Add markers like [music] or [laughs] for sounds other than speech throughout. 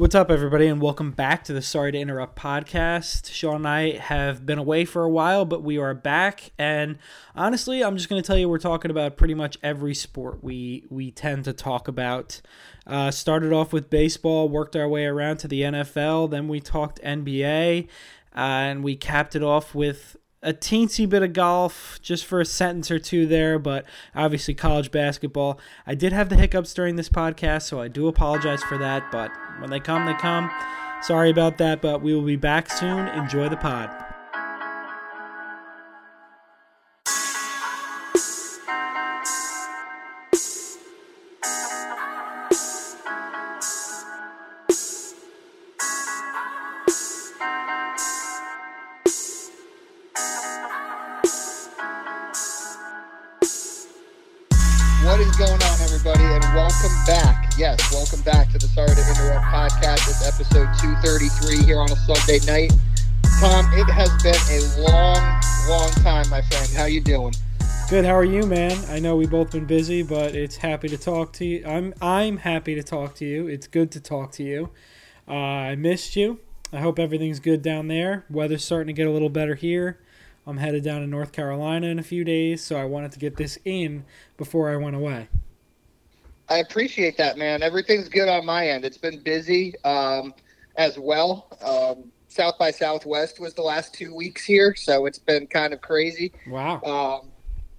What's up, everybody, and welcome back to the Sorry to Interrupt podcast. Sean and I have been away for a while, but we are back. And honestly, I'm just going to tell you we're talking about pretty much every sport we we tend to talk about. Uh, started off with baseball, worked our way around to the NFL, then we talked NBA, uh, and we capped it off with a teensy bit of golf just for a sentence or two there, but obviously college basketball. I did have the hiccups during this podcast, so I do apologize for that, but when they come, they come. Sorry about that, but we will be back soon. Enjoy the pod. Here on a Sunday night. Tom, it has been a long, long time, my friend. How you doing? Good. How are you, man? I know we both been busy, but it's happy to talk to you. I'm I'm happy to talk to you. It's good to talk to you. Uh, I missed you. I hope everything's good down there. Weather's starting to get a little better here. I'm headed down to North Carolina in a few days, so I wanted to get this in before I went away. I appreciate that, man. Everything's good on my end. It's been busy um, as well. Um, South by Southwest was the last two weeks here, so it's been kind of crazy. Wow. um,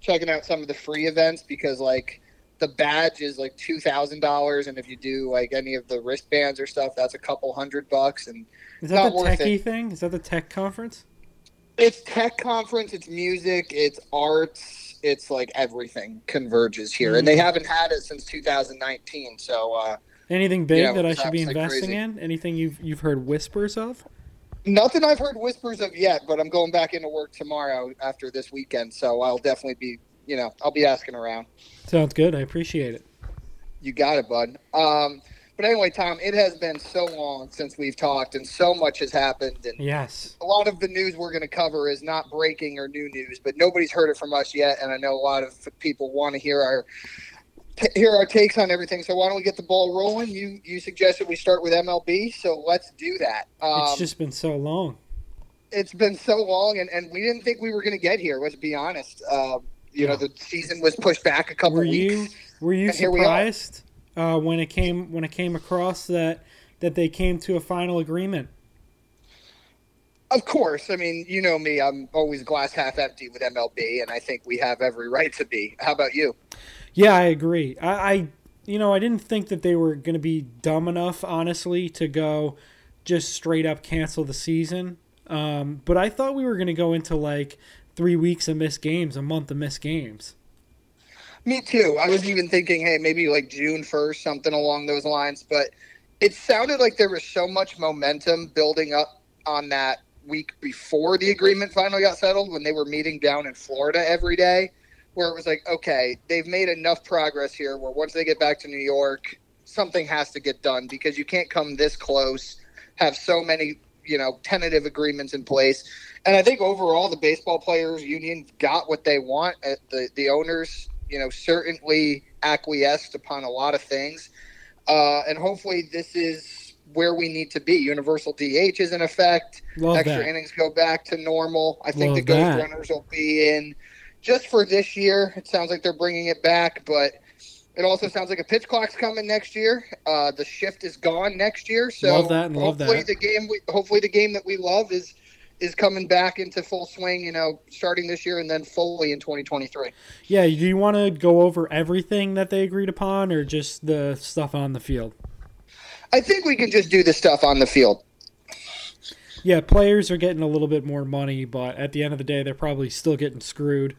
checking out some of the free events because like the badge is like two thousand dollars, and if you do like any of the wristbands or stuff, that's a couple hundred bucks. And Is that not the techie it. thing? Is that the tech conference? it's tech conference, it's music, it's arts, it's like everything converges here, and they Mm. haven't had it since 2019. So uh, Anything big Yeah, that I should be investing crazy. in? Anything you've you've heard whispers of? Nothing I've heard whispers of yet, but I'm going back into work tomorrow after this weekend, so I'll definitely be, you know, I'll be asking around. Sounds good. I appreciate it. You got it, bud. Um, but anyway, Tom, it has been so long since we've talked, and so much has happened. And Yes. a lot of the news we're going to cover is not breaking or new news, but nobody's heard it from us yet. And I know a lot of people want to hear our t- hear our takes on everything. So why don't we get the ball rolling? You you suggested we start with MLB, so let's do that. Um, it's just been so long. it's been so long, and, and we didn't think we were going to get here. Let's be honest. Um, you know, the season was pushed back a couple Were weeks. you were you here we are. surprised uh, when it came when it came across that that they came to a final agreement? Of course. I mean, you know me. I'm always glass half empty with MLB, and I think we have every right to be. How about you? Yeah, I agree. I, I you know I didn't think that they were going to be dumb enough, honestly, to go just straight up cancel the season. Um, but I thought we were going to go into like three weeks of missed games, a month of missed games. Me too. I was even thinking, hey, maybe like June 1st, something along those lines. But it sounded like there was so much momentum building up on that week before the agreement finally got settled when they were meeting down in Florida every day, where it was like, okay, they've made enough progress here where once they get back to New York, something has to get done because you can't come this close, have so many, you know, tentative agreements in place. And I think overall, the baseball players union got what they want. Uh, The the owners, you know, certainly acquiesced upon a lot of things, uh, and hopefully, this is where we need to be. Universal DH is in effect. Love Extra that. innings go back to normal. I think Love the ghost runners will be in just for this year. It sounds like they're bringing it back, but. It also sounds like a pitch clock's coming next year. Uh, the shift is gone next year, so Love that and love hopefully that. the game, we, hopefully the game that we love is is coming back into full swing. You know, starting this year and then fully in 2023. Yeah, do you want to go over everything that they agreed upon, or just the stuff on the field? I think we can just do the stuff on the field. Yeah, players are getting a little bit more money, but at the end of the day, they're probably still getting screwed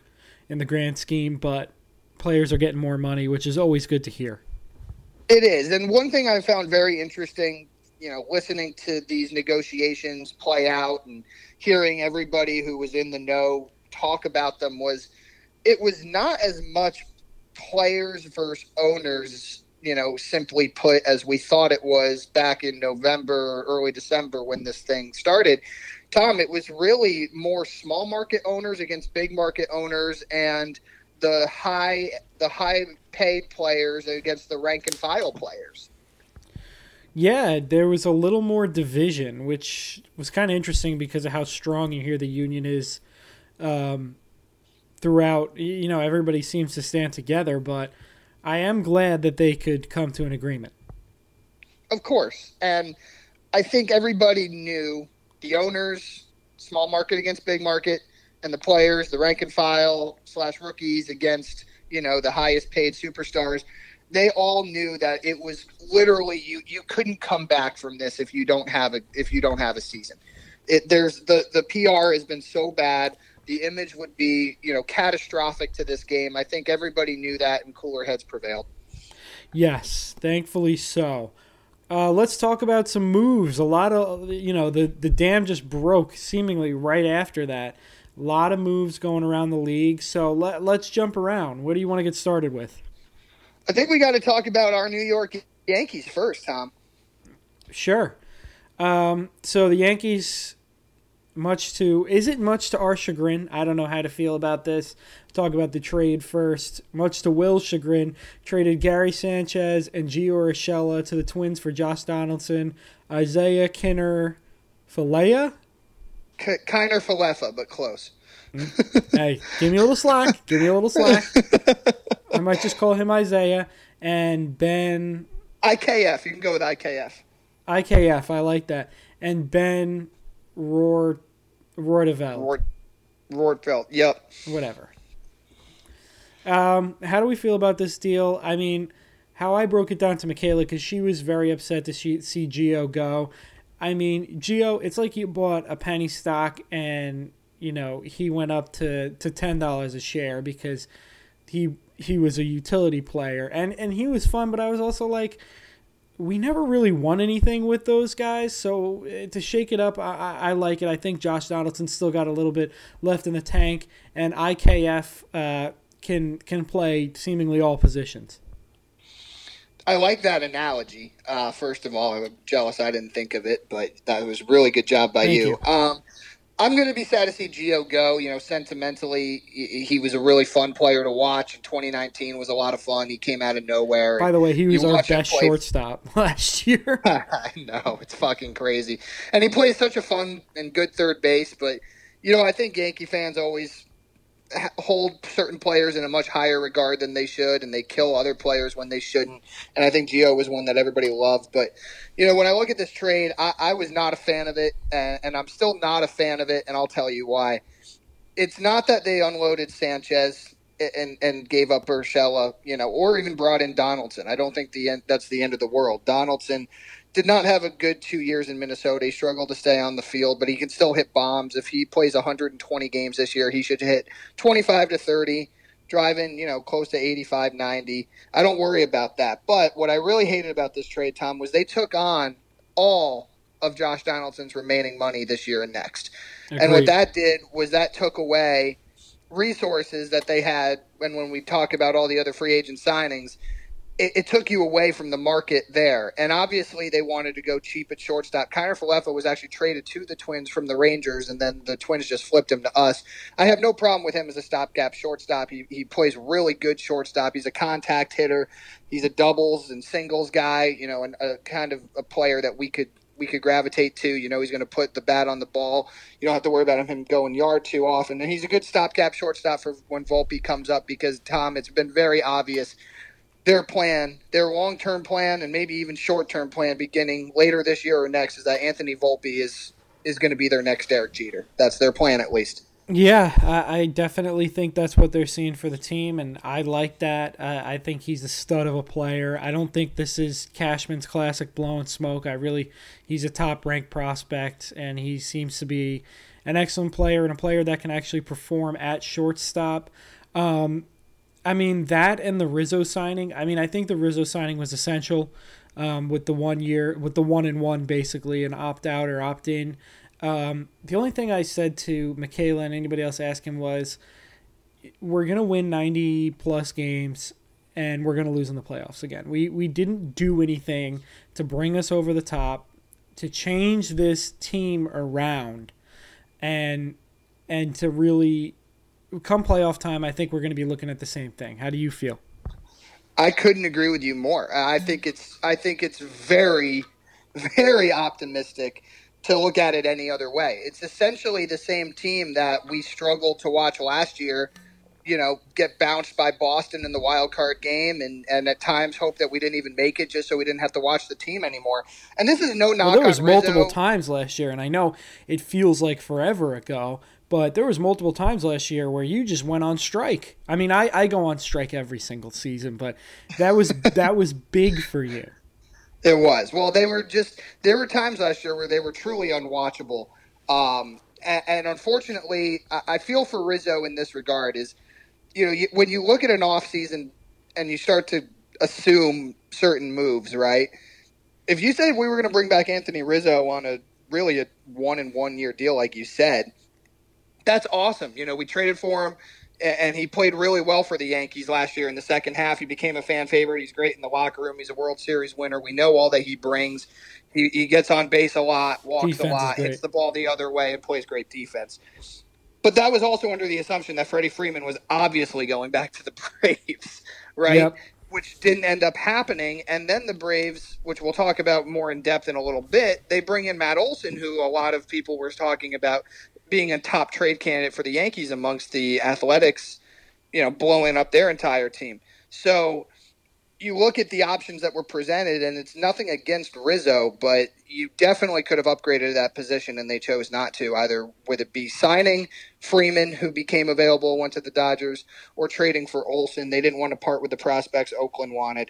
in the grand scheme. But players are getting more money, which is always good to hear. It is, and one thing I found very interesting, you know, listening to these negotiations play out and hearing everybody who was in the know talk about them was, it was not as much players versus owners, you know, simply put, as we thought it was back in November or early December when this thing started. Tom, it was really more small market owners against big market owners and the high the high paid players against the rank and file players. Yeah, there was a little more division, which was kind of interesting because of how strong you hear the union is um, throughout. You know, everybody seems to stand together, but I am glad that they could come to an agreement. Of course. And I think everybody knew the owners, small market against big market, and the players, the rank and file slash rookies against, you know, the highest paid superstars they all knew that it was literally you you couldn't come back from this if you don't have a if you don't have a season. It, there's the the PR has been so bad. The image would be you know catastrophic to this game. I think everybody knew that, and cooler heads prevailed. Yes, thankfully so. Uh, let's talk about some moves. A lot of you know the the dam just broke seemingly right after that. A lot of moves going around the league. So let, let's jump around. What do you want to get started with? I think we got to talk about our New York Yankees first, Tom. Sure. Um, so the Yankees, much to is it much to our chagrin? I don't know how to feel about this. Talk about the trade first. Much to Will's chagrin, traded Gary Sanchez and Gio Urshela to the Twins for Josh Donaldson, Isiah Kiner, Falefa. K- Kiner Falefa, but close. Mm-hmm. hey, give me a little slack. Give me a little slack. I might just call him Isaiah and Ben. IKF. You can go with IKF. IKF. I like that. And Ben Roar Roordevelt. Roar, Roordevelt. Yep. Whatever. Um, how do we feel about this deal? I mean, how I broke it down to Michaela because she was very upset to see, see Gio go. I mean, Gio, it's like you bought a penny stock and you know he went up to to ten dollars a share because he he was a utility player and and he was fun but i was also like we never really won anything with those guys so eh, to shake it up i, I like it i think josh donaldson still got a little bit left in the tank and ikf uh, can can play seemingly all positions I like that analogy. Uh, first of all, I'm jealous I didn't think of it, but that was a really good job by Thank you. you. Um, I'm going to be sad to see Gio go. You know, sentimentally, he was a really fun player to watch. And 2019 was a lot of fun. He came out of nowhere. By the way, he was our best shortstop [laughs] last year. [laughs] I know it's fucking crazy, and he plays such a fun and good third base. But you know, I think Yankee fans always hold certain players in a much higher regard than they should, and they kill other players when they shouldn't. And I think Gio was one that everybody loved. But you know, when I look at this trade, I, I was not a fan of it, and, and, I'm still not a fan of it, and I'll tell you why. It's not that they unloaded Sanchez and and gave up Urshela, you know, or even brought in Donaldson. I don't think the end, that's the end of the world. Donaldson did not have a good two years in Minnesota. He struggled to stay on the field, but he can still hit bombs. If he plays 120 games this year, he should hit 25 to 30, driving, you know, close to 85, 90. I don't worry about that. But what I really hated about this trade, Tom, was they took on all of Josh Donaldson's remaining money this year and next. Agreed. And what that did was that took away resources that they had. And when we talk about all the other free agent signings, it, it, took you away from the market there. And obviously, they wanted to go cheap at shortstop. Kiner Falefa was actually traded to the Twins from the Rangers, and then the Twins just flipped him to us. I have no problem with him as a stopgap shortstop. He, he plays really good shortstop. He's a contact hitter. He's a doubles and singles guy, you know, and a kind of a player that we could we could gravitate to. You know, he's going to put the bat on the ball. You don't have to worry about him going yard too often. And he's a good stopgap shortstop for when Volpe comes up because, Tom, it's been very obvious – their plan, their long term plan, and maybe even short term plan beginning later this year or next is that Anthony Volpe is is going to be their next Derek Jeter. That's their plan, at least. Yeah, I, definitely think that's what they're seeing for the team, and I like that. Uh, I think he's a stud of a player. I don't think this is Cashman's classic blowing smoke. I really, he's a top ranked prospect, and he seems to be an excellent player and a player that can actually perform at shortstop. Um, I mean that and the Rizzo signing. I mean, I think the Rizzo signing was essential um, with the one year, with the one and one basically, an opt out or opt in. Um, the only thing I said to Michaela and anybody else asking was, we're gonna win ninety plus games and we're gonna lose in the playoffs again. We we didn't do anything to bring us over the top, to change this team around, and and to really come playoff time, I think we're going to be looking at the same thing. How do you feel? I couldn't agree with you more. I think it's I think it's very very optimistic to look at it any other way. It's essentially the same team that we struggled to watch last year. You know, get bounced by Boston in the wild card game, and, and at times hope that we didn't even make it just so we didn't have to watch the team anymore. And this is no knock. Well, there was on multiple times last year, and I know it feels like forever ago, but there was multiple times last year where you just went on strike. I mean, I, I go on strike every single season, but that was [laughs] that was big for you. It was. Well, they were just there were times last year where they were truly unwatchable. Um, and, and unfortunately, I, I feel for Rizzo in this regard is, you know, you, when you look at an off season and you start to assume certain moves, right? If you said we were going to bring back Anthony Rizzo on a really a one in one year deal, like you said, that's awesome. You know, we traded for him and he played really well for the Yankees last year in the second half. He became a fan favorite. He's great in the locker room. He's a World Series winner. We know all that he brings. He, he gets on base a lot, walks Defense a lot, hits the ball the other way, and plays great defense. But that was also under the assumption that Freddie Freeman was obviously going back to the [laughs] Braves, right? Yep. Which didn't end up happening. And then the Braves, which we'll talk about more in depth in a little bit, they bring in Matt Olson, who a lot of people were talking about being a top trade candidate for the Yankees amongst the athletics, you know, blowing up their entire team. So you look at the options that were presented, and it's nothing against Rizzo, but you definitely could have upgraded that position, and they chose not to. Either would it be signing Freeman, who became available, went to the Dodgers, or trading for Olson. They didn't want to part with the prospects Oakland wanted.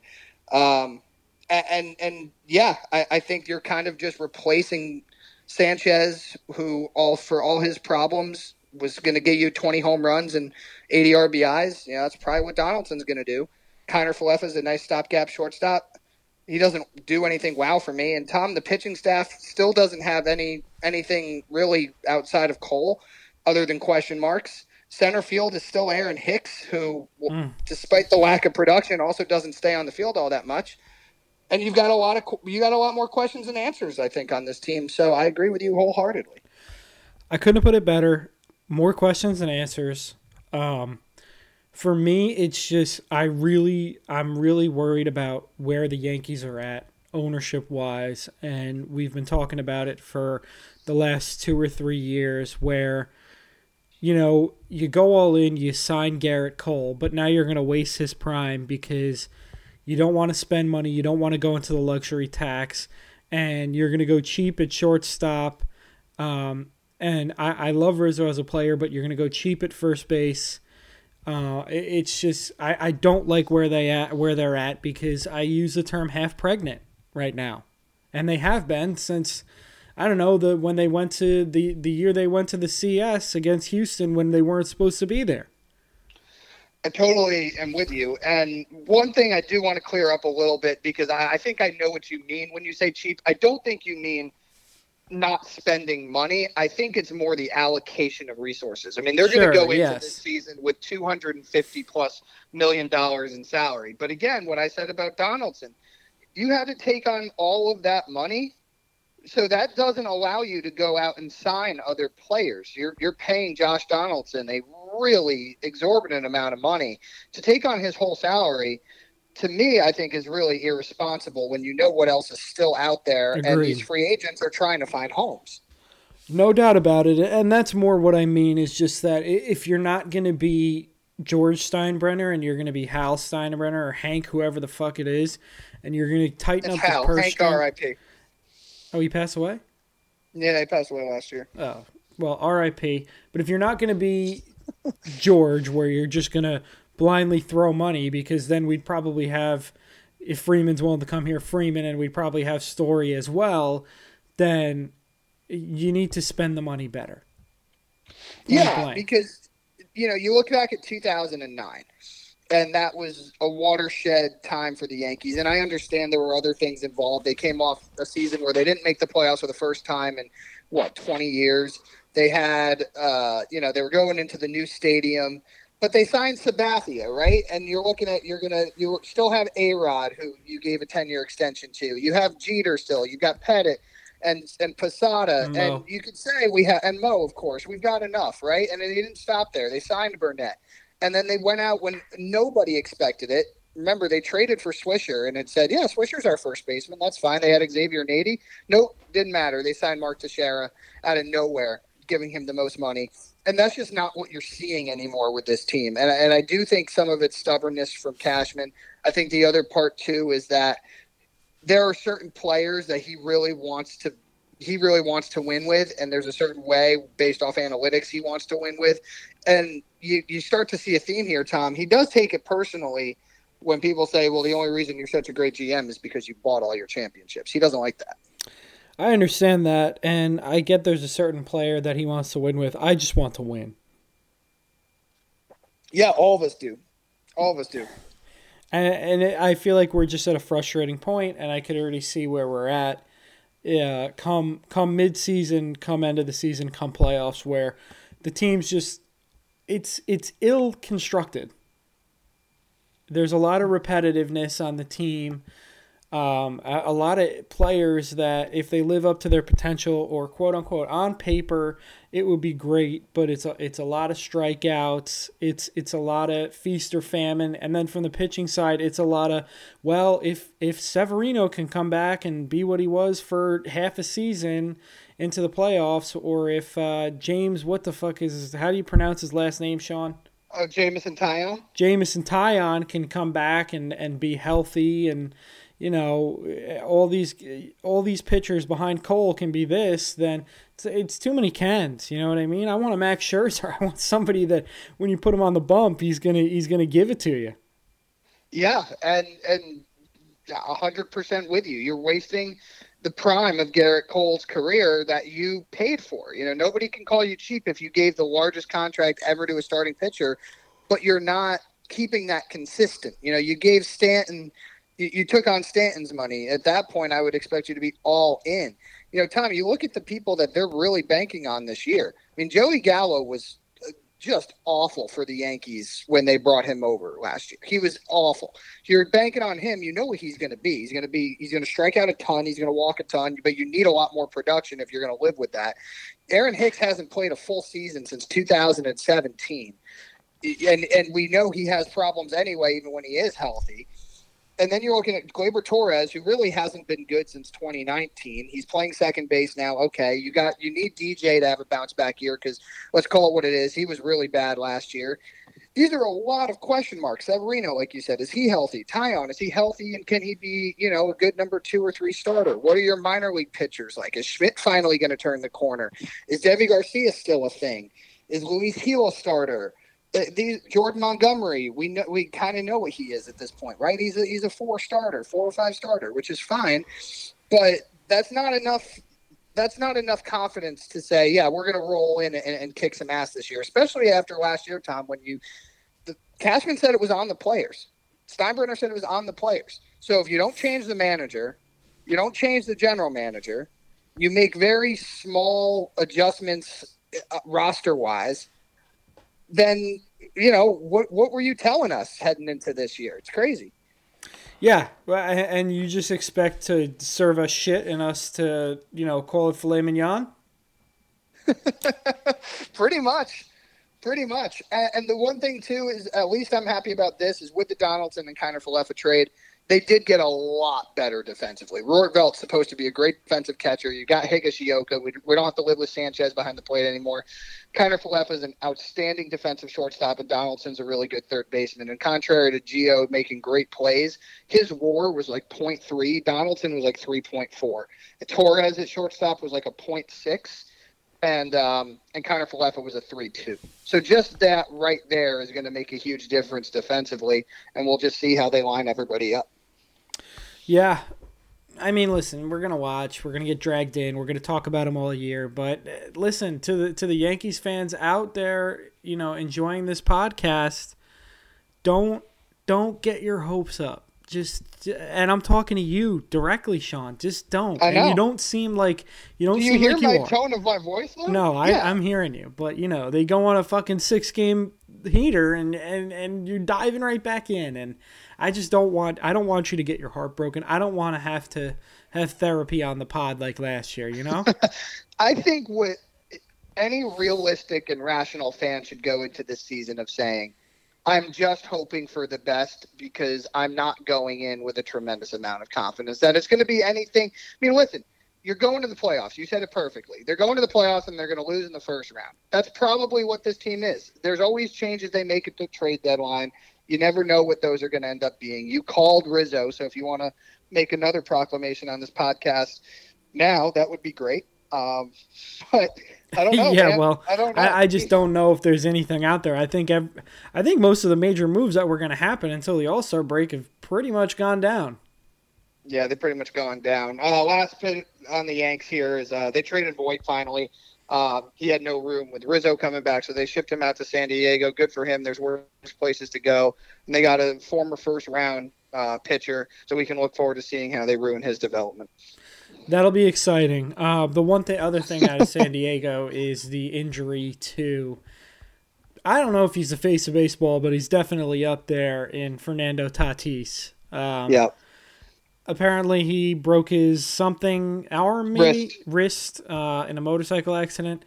Um, and, and and yeah, I, I think you're kind of just replacing Sanchez, who all for all his problems was going to get you 20 home runs and 80 RBIs. You know, that's probably what Donaldson's going to do. Connor Falefa is a nice stopgap shortstop. He doesn't do anything wow for me. And Tom, the pitching staff still doesn't have any anything really outside of Cole, other than question marks. Center field is still Aaron Hicks, who, Mm. despite the lack of production, also doesn't stay on the field all that much. And you've got a lot of you got a lot more questions and answers, I think, on this team. So I agree with you wholeheartedly. I couldn't have put it better. More questions than answers. Um, for me, it's just I really I'm really worried about where the Yankees are at ownership wise, and we've been talking about it for the last two or three years where you know, you go all in, you sign Gerrit Cole, but now you're going to waste his prime because you don't want to spend money, you don't want to go into the luxury tax, and you're going to go cheap at shortstop. Um, and I, I love Rizzo as a player, but you're going to go cheap at first base. Uh, it- it's just I, I don't like where they at where they're at because I use the term half pregnant right now, and they have been since I don't know the when they went to the the year they went to the CS against Houston when they weren't supposed to be there. I totally am with you. And one thing I do want to clear up a little bit because I, I think I know what you mean when you say cheap. I don't think you mean not spending money. I think it's more the allocation of resources. I mean, they're Sure, going to go into yes. this season with 250 plus million dollars in salary. But again, what I said about Donaldson, you had to take on all of that money. So that doesn't allow you to go out and sign other players. You're you're paying Josh Donaldson a really exorbitant amount of money to take on his whole salary. To me, I think is really irresponsible when you know what else is still out there, and these free agents are trying to find homes. No doubt about it, and that's more what I mean is just that if you're not going to be George Steinbrenner and you're going to be Hal Steinbrenner or Hank, whoever the fuck it is, and you're going to tighten It's up Hal, the purse Hank. R.I.P. Oh, he passed away. Yeah, he passed away last year. Oh, well, R.I.P. But if you're not going to be George, where you're just going to blindly throw money, because then we'd probably have, if Freeman's willing to come here, Freeman, and we'd probably have Story as well, then you need to spend the money better. Yeah, blank. because you know you look back at 2009, and that was a watershed time for the Yankees. And I understand there were other things involved. They came off a season where they didn't make the playoffs for the first time in what 20 years. They had, uh, you know, they were going into the new stadium, but they signed Sabathia, right? And you're looking at you're gonna you still have A Rod, who you gave a 10 year extension to. You have Jeter still. You've got Pettitte and and Posada, Mo. and you could say we have and Mo, of course. We've got enough, right? And they didn't stop there. They signed Burnett, and then they went out when nobody expected it remember they traded for Swisher and it said, yeah, Swisher's our first baseman. That's fine. They had Xavier Nady. Nope, didn't matter. They signed Mark Teixeira out of nowhere, giving him the most money. And that's just not what you're seeing anymore with this team. And, and I do think some of it's stubbornness from Cashman. I think the other part too is that there are certain players that he really wants to he really wants to win with and there's a certain way based off analytics he wants to win with and you, you start to see a theme here tom he does take it personally when people say, well, the only reason you're such a great GM is because you bought all your championships. He doesn't like that. I understand that, and I get there's a certain player that he wants to win with. I just want to win. Yeah, all of us do. All of us do. And, and it, I feel like we're just at a frustrating point, and I could already see where we're at. Yeah, come come mid season, come end of the season, come playoffs, where the team's just it's it's ill constructed there's a lot of repetitiveness on the team. Um, a, a, lot of players that, if they live up to their potential or quote unquote on paper, it would be great. But it's a it's a lot of strikeouts. It's it's a lot of feast or famine. And then from the pitching side, it's a lot of well, if if Severino can come back and be what he was for half a season into the playoffs, or if uh, James, what the fuck is how do you pronounce his last name, Sean? Oh, Jameson Taillon. Jameson Taillon can come back and, and be healthy, and you know all these all these pitchers behind Cole can be this. Then it's, it's too many cans. You know what I mean? I want a Max Scherzer. [laughs] I want somebody that when you put him on the bump, he's gonna he's gonna give it to you. Yeah, and and hundred percent with you. You're wasting the prime of Gerrit Cole's career that you paid for. You know, nobody can call you cheap if you gave the largest contract ever to a starting pitcher, but you're not keeping that consistent. You know, you gave Stanton, you, you took on Stanton's money. At that point, I would expect you to be all in. You know, Tom, you look at the people that they're really banking on this year. I mean, Joey Gallo was uh, just awful for the Yankees when they brought him over last year. He was awful. You're banking on him. You know what he's going to be. He's going to be. He's going to strike out a ton. He's going to walk a ton. But you need a lot more production if you're going to live with that. Aaron Hicks hasn't played a full season since 2017, and and we know he has problems anyway, even when he is healthy and then you're looking at Gleyber Torres, who really hasn't been good since 2019. He's playing second base now. Okay, you got you need DJ to have a bounce back year because let's call it what it is. He was really bad last year. These are a lot of question marks. Severino, like you said, is he healthy? Taillon, is he healthy? And can he be, you know, a good number two or three starter? What are your minor league pitchers like? Is Schmidt finally going to turn the corner? Is Deivi Garcia still a thing? Is Luis Gil a starter? These Jordan Montgomery, we know we kind of know what he is at this point, right? He's a he's a four starter, four or five starter, which is fine, but that's not enough. That's not enough confidence to say, yeah, we're going to roll in and, and, kick some ass this year, especially after last year, Tom. When you, the, Cashman said it was on the players. Steinbrenner said it was on the players. So if you don't change the manager, you don't change the general manager, you make very small adjustments uh, roster wise then you know what what were you telling us heading into this year? It's crazy. Yeah, and you just expect to serve us shit and us to you know call it filet mignon. [laughs] Pretty much. Pretty much. And, the one thing too is at least I'm happy about this is with the Donaldson and Kiner Falefa trade, they did get a lot better defensively. Velt's supposed to be a great defensive catcher. You got Higashioka. We, we don't have to live with Sanchez behind the plate anymore. Kiner Falefa is an outstanding defensive shortstop, and Donaldson's a really good third baseman. And contrary to Gio making great plays, his WAR was like 0.3. Donaldson was like 3.4. Torres at shortstop was like a 0.6 and um, and Kiner Falefa was a three-two. So just that right there is going to make a huge difference defensively, and we'll just see how they line everybody up. Yeah, I mean, listen, we're gonna watch. We're gonna get dragged in. We're gonna talk about them all year. But uh, listen to the to the Yankees fans out there, you know, enjoying this podcast. Don't don't get your hopes up just and I'm talking to you directly, Sean. Just don't. I know. And you don't seem like you don't. Do you hear like my you tone of my voice? Though? No, I, yeah. I'm hearing you, but you know they go on a fucking six game heater and and and you're diving right back in, and I just don't want I don't want you to get your heart broken. I don't want to have to have therapy on the pod like last year. You know. [laughs] I think what any realistic and rational fan should go into this season of saying I'm just hoping for the best because I'm not going in with a tremendous amount of confidence that it's going to be anything. I mean, listen, you're going to the playoffs. You said it perfectly. They're going to the playoffs and they're going to lose in the first round. That's probably what this team is. There's always changes they make at the trade deadline. You never know what those are going to end up being. You called Rizzo, so if you want to make another proclamation on this podcast now, that would be great. Um, [laughs] but I don't know. [laughs] yeah, man. well, I don't. I, I just don't know if there's anything out there. I think ev- I think most of the major moves that were going to happen until the All Star break have pretty much gone down. Yeah, they're pretty much gone down. Uh, last bit on the Yanks here is uh, they traded Voit finally. Uh, he had no room with Rizzo coming back, so they shipped him out to San Diego. Good for him. There's worse places to go. And they got a former first round uh, pitcher, so we can look forward to seeing how they ruin his development. That'll be exciting. Uh, the one thing, other thing out of San [laughs] Diego is the injury to. I don't know if he's the face of baseball, but he's definitely up there in Fernando Tatis. Um, yeah. Apparently, he broke his something arm, maybe wrist, uh, in a motorcycle accident.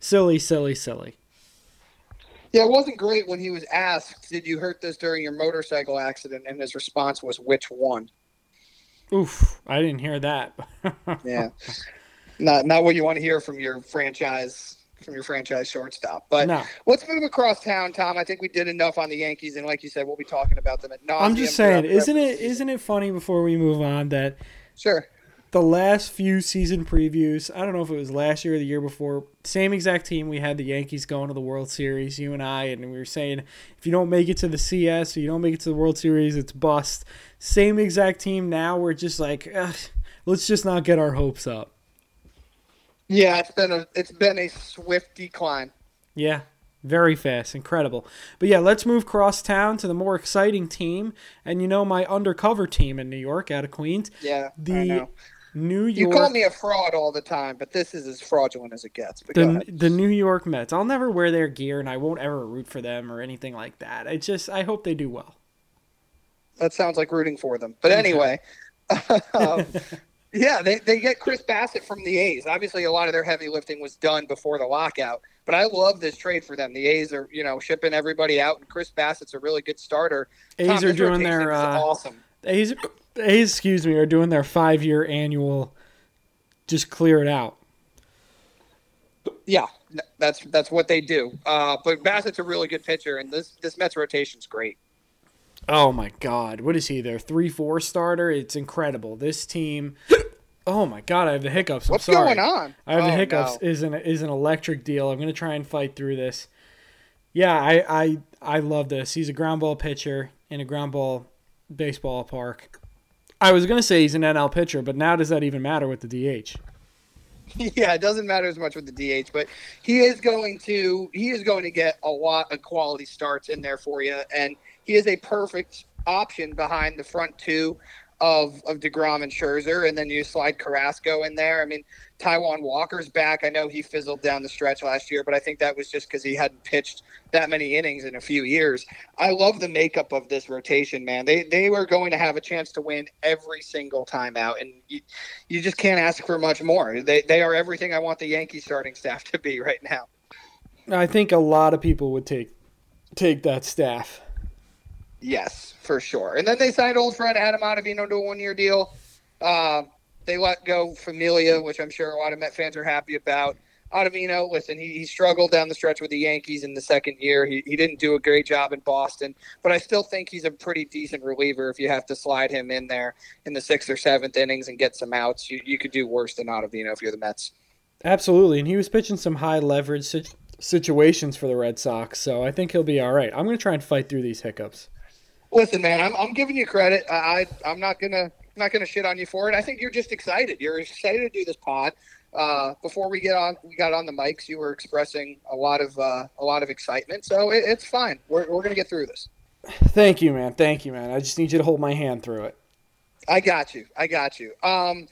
Silly, silly, silly. Yeah, it wasn't great when he was asked, "Did you hurt this during your motorcycle accident?" And his response was, "Which one?" Oof, I didn't hear that. [laughs] yeah, not not what you want to hear from your franchise from your franchise shortstop. But no. let's move across town, Tom. I think we did enough on the Yankees, and like you said, we'll be talking about them at nauseam. I'm just saying, isn't it of the season. isn't it funny before we move on that Sure. the last few season previews, I don't know if it was last year or the year before, same exact team we had the Yankees going to the World Series, you and I, and we were saying if you don't make it to the CS or you don't make it to the World Series, it's bust. Same exact team now, we're just like, let's just not get our hopes up. Yeah, it's been a it's been a swift decline. Yeah, very fast, incredible. But yeah, let's move cross town to the more exciting team, and you know my undercover team in New York, out of Queens, Yeah, the. New You call me a fraud all the time, but this is as fraudulent as it gets. The the New York Mets. I'll never wear their gear, and I won't ever root for them or anything like that. I just I hope they do well. That sounds like rooting for them. But anyway, [laughs] um, [laughs] yeah, they, they get Chris Bassitt from the A's. Obviously, a lot of their heavy lifting was done before the lockout. But I love this trade for them. The A's are, you know, shipping everybody out, and Chris Bassitt's a really good starter. A's Tom, are doing their uh, awesome. A's, A's excuse me are doing their five year annual. Just clear it out. Yeah, that's that's what they do. Uh, but Bassitt's a really good pitcher, and this this Mets rotation's great. Oh my God, what is he? Their three four starter. It's incredible. This team. Oh my God, I have the hiccups. I'm What's sorry. going on? I have the Oh, hiccups. no. is an is an electric deal. I'm gonna try and fight through this. Yeah, I I I love this. He's a ground ball pitcher in a ground ball baseball park. I was gonna say he's an NL pitcher, but now does that even matter with the DH? [laughs] Yeah, it doesn't matter as much with the DH, but he is going to he is going to get a lot of quality starts in there for you, and he is a perfect option behind the front two of of Degrom and Scherzer, and then you slide Carrasco in there. I mean, Taijuan Walker's back. I know he fizzled down the stretch last year, but I think that was just because he hadn't pitched that many innings in a few years. I love the makeup of this rotation, man. They they were going to have a chance to win every single time out, and you, you just can't ask for much more. They they are everything I want the Yankee starting staff [laughs] to be right now. I think a lot of people would take take that staff. Yes, for sure. And then they signed old friend Adam Ottavino to a one year deal. Uh, they let go Familia, which I'm sure a lot of Met fans are happy about. Ottavino, listen, he, he struggled down the stretch with the Yankees in the second year. He, he didn't do a great job in Boston, but I still think he's a pretty decent reliever if you have to slide him in there in the sixth or seventh innings and get some outs. You, you could do worse than Ottavino if you're the Mets. Absolutely, and he was pitching some high leverage situations for the Red Sox, so I think he'll be all right. I'm going to try and fight through these hiccups. Listen, man, I'm, I'm giving you credit. I, I I'm not gonna not gonna shit on you for it. I think you're just excited. You're excited to do this pod. Uh, before we get on, we got on the mics. You were expressing a lot of uh, a lot of excitement, so it, it's fine. We're we're gonna get through this. Thank you, man. Thank you, man. I just need you to hold my hand through it. I got you. I got you. Um,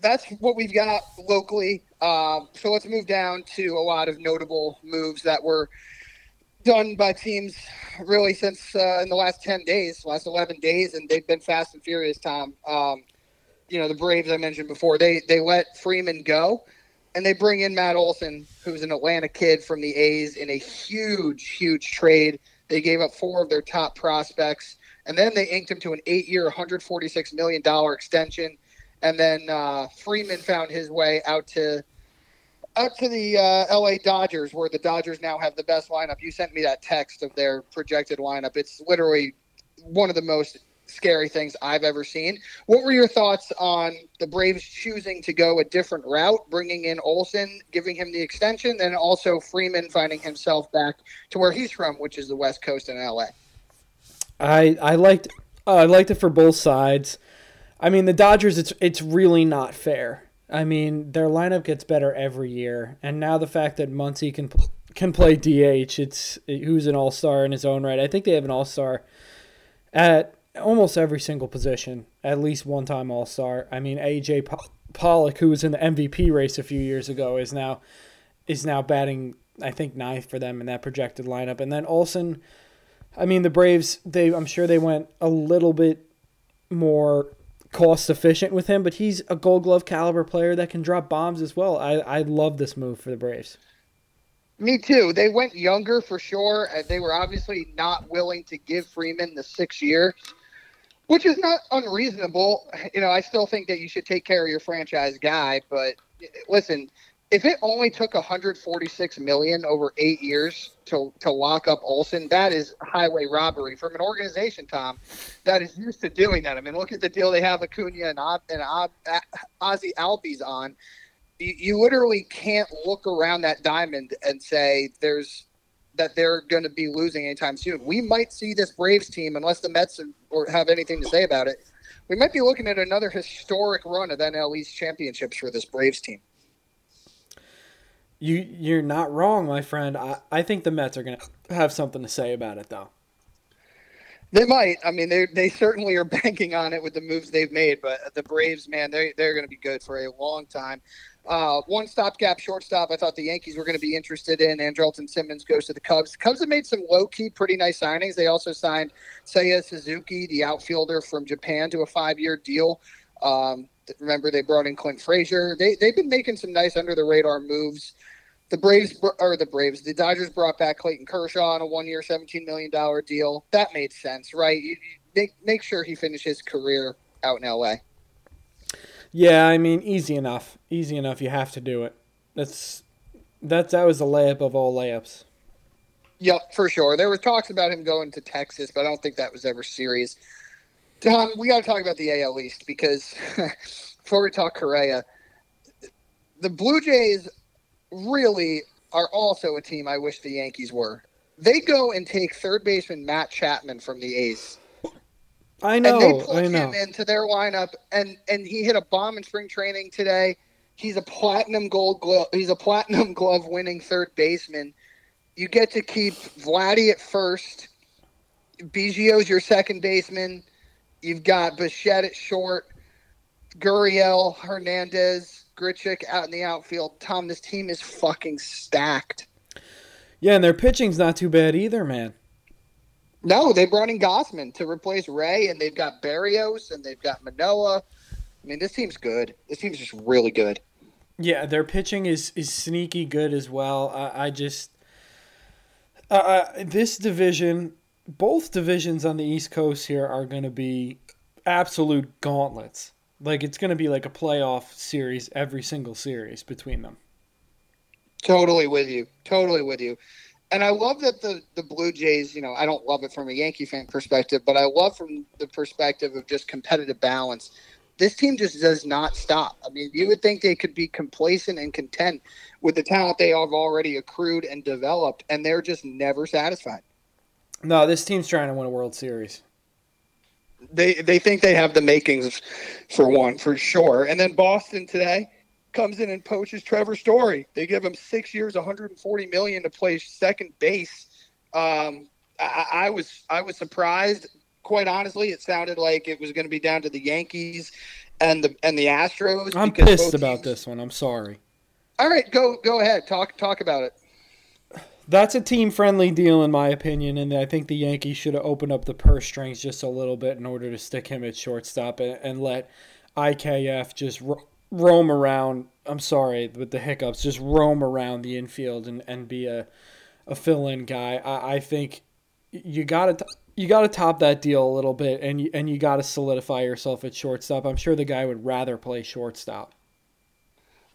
that's what we've got locally. Um, so let's move down to a lot of notable moves that were done by teams really since uh, in the last 10 days, last 11 days, and they've been fast and furious, Tom. Um, you know, the Braves I mentioned before, they, they let Freeman go and they bring in Matt Olson, who's an Atlanta kid from the A's in a huge, huge trade They gave up four of their top prospects, and then they inked him to an eight-year, $146 million extension. And then uh, Freeman found his way out to out to the uh, LA Dodgers, where the Dodgers now have the best lineup. You sent me that text of their projected lineup. It's literally one of the most scary things I've ever seen. What were your thoughts on the Braves choosing to go a different route, bringing in Olson, giving him the extension, and also Freeman finding himself back to where he's from, which is the West Coast in LA? I I liked uh, I liked it for both sides. I mean, the Dodgers, it's it's really not fair. I mean, their lineup gets better every year, and now the fact that Muncy can can play DH, it's who's an all star in his own right. I think they have an all star at almost every single position, at least one time All Star. I mean, AJ Pollock, who was in the MVP race a few years ago, is now is now batting I think ninth for them in that projected lineup. And then Olson, I mean, the Braves, they I'm sure they went a little bit more cost efficient with him, but he's a Gold Glove caliber player that can drop bombs as well. I I love this move for the Braves. Me too. They went younger for sure. and They were obviously not willing to give Freeman the six year which is not unreasonable. You know, I still think that you should take care of your franchise guy, but listen, if it only took 146 million over eight years to to lock up Olson, that is highway robbery from an organization, Tom, that is used to doing that. I mean, look at the deal they have Acuna and, and Ozzy Albies on. You, you literally can't look around that diamond and say there's that they're going to be losing anytime soon. We might see this Braves team, unless the Mets or have anything to say about it, we might be looking at another historic run of NL East championships for this Braves team. You you're not wrong, my friend. I, I think the Mets are to have something to say about it, though. They might. I mean, they they certainly are [laughs] banking on it with the moves they've made. But the Braves, man, they they're going to be good for a long time. Uh, one stopgap shortstop. I thought the Yankees were going to be interested in. Andrelton Simmons goes to the Cubs. The Cubs have made some low key, pretty nice signings. They also signed Seiya Suzuki, the outfielder from Japan, to a five year deal. Um, remember, they brought in Clint Frazier. They they've been making some nice under the radar moves. The Braves or the Braves, the Dodgers brought back Clayton Kershaw on a one year, seventeen million dollar deal. That made sense, right? You, make make sure he finishes his career out in L.A. Yeah, I mean, easy enough. Easy enough. You have to do it. That's that's that was a layup of all layups. Yep, for sure. There was talks about him going to Texas, but I don't think that was ever serious. Tom, we got to talk about the AL East because [laughs] before we talk Correa, the Blue Jays really are also a team I wish the Yankees were. They go and take third baseman Matt Chapman from the A's I know. And they put him into their lineup, and and he hit a bomb in spring training today. He's a platinum gold glove. He's a platinum glove winning third baseman. You get to keep Vladdy at first. Biggio's your second baseman. You've got Bichette at short. Gurriel, Hernandez, Grichuk out in the outfield. Tom, this team is fucking stacked. Yeah, and their pitching's not too bad either, man. No, they brought in Gausman to replace Ray, and they've got Berríos, and they've got Manoah. I mean, this team's good. This team's just really good. Yeah, their pitching is is sneaky good as well. I, I just uh this division, both divisions on the East Coast here are going to be absolute gauntlets. Like it's going to be like a playoff series every single series between them. Totally with you. Totally with you and I love that the the Blue Jays, you know, I don't love it from a Yankee fan perspective, but I love from the perspective of just competitive balance. This team just does not stop. I mean, you would think they could be complacent and content with the talent they have already accrued and developed, and they're just never satisfied. No, this team's trying to win a World Series. They they think they have the makings for one for sure. And then Boston today, comes in and poaches Trevor Story. They give him six years, 140 million to play second base. Um, I, I, was I was surprised. Quite honestly, it sounded like it was going to be down to the Yankees and the and the Astros. I'm pissed about teams... this one. I'm sorry. All right, go go ahead. Talk talk about it. That's a team friendly deal in my opinion, and I think the Yankees should have opened up the purse strings just a little bit in order to stick him at shortstop and, and let IKF just roam around. I'm sorry with the hiccups. Just roam around the infield and, and be a, a fill in guy. I, I think you got to you got to top that deal a little bit, and you, and you got to solidify yourself at shortstop. I'm sure the guy would rather play shortstop.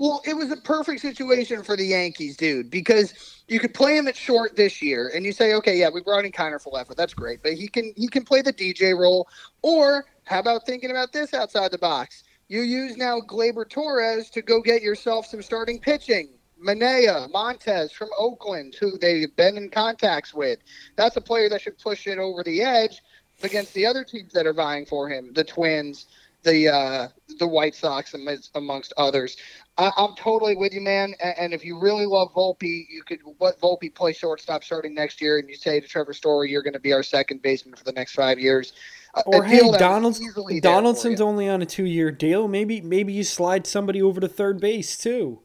Well, it was a perfect situation for the Yankees, dude, because you could play him at short this year, and you say, okay, yeah, we brought in Kiner Falefa, that's great, but he can he can play the DJ role, or how about thinking about this outside the box? You use now Gleyber Torres to go get yourself some starting pitching. Manaea, Montas from Oakland, who they've been in contacts with. That's a player that should push it over the edge against the other teams that are vying for him, the Twins, the uh, the White Sox, amongst others. I, am totally with you, man. And, and, if you really love Volpe, you could let Volpe play shortstop starting next year, and you say to Trevor Story, "You're going to be our second baseman for the next five years." Or hey, Donald, Donaldson's only on a two-year deal. Maybe maybe you slide somebody over to third base too.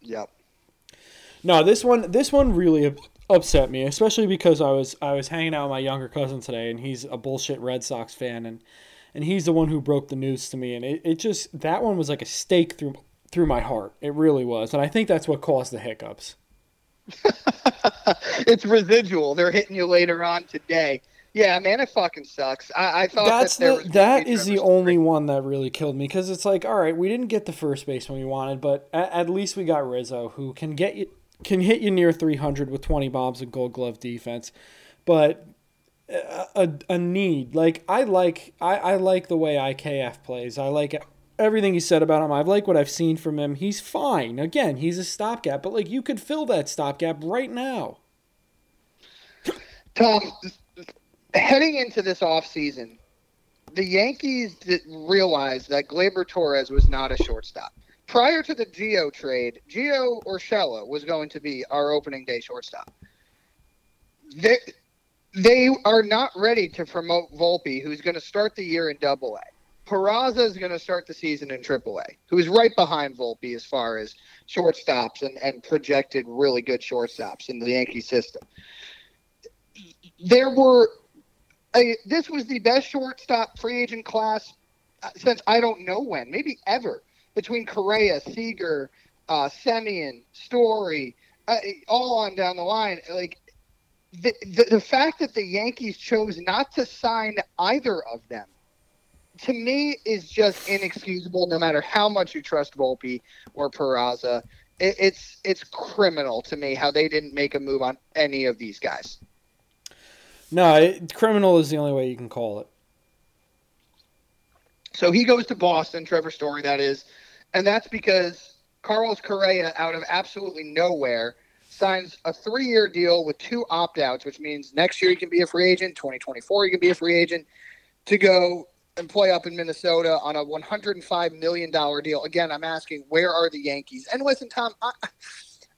Yep. No, this one this one really upset me, especially because I was I was hanging out with my younger cousin today, and he's a bullshit Red Sox fan, and and he's the one who broke the news to me, and it, it just that one was like a stake through through my heart. It really was, and I think that's what caused the hiccups. [laughs] it's residual. They're hitting you later on today. Yeah, man, it fucking sucks. I, I thought that's that the that is the only one that really killed me because it's like, all right, we didn't get the first baseman we wanted, but at, at, least we got Rizzo, who can get you can hit you near 300 with 20 bombs and Gold Glove defense, but a, a, need like I like I, I like the way IKF plays. I like everything you said about him. I like what I've seen from him. He's fine. Again, he's a stopgap, but like you could fill that stopgap right now. Tom, heading into this offseason, the Yankees realized that Gleyber Torres was not a shortstop. Prior to the Gio trade, Gio Urshela was going to be our opening day shortstop. They are not ready to promote Volpe, who's going to start the year in Double A. Peraza is going to start the season in Triple A, who is right behind Volpe as far as shortstops and, and projected really good shortstops in the Yankee system. There were a, this was the best shortstop free agent class uh, since I don't know when, maybe ever, between Correa, Seager, uh, Semien, Story, uh, all on down the line. Like the, the the fact that the Yankees chose not to sign either of them to me is just inexcusable. No matter how much you trust Volpe or Peraza, it, it's it's criminal to me how they didn't make a move on any of these guys. No, it, criminal is the only way you can call it. So he goes to Boston, Trevor Story, that is, and that's because Carlos Correa, out of absolutely nowhere, signs a three-year deal with two opt-outs, which means next year he can be a free agent, 2024 he can be a free agent, to go and play up in Minnesota on a 105 million dollar deal. Again, I'm asking, where are the Yankees? And listen, Tom, I,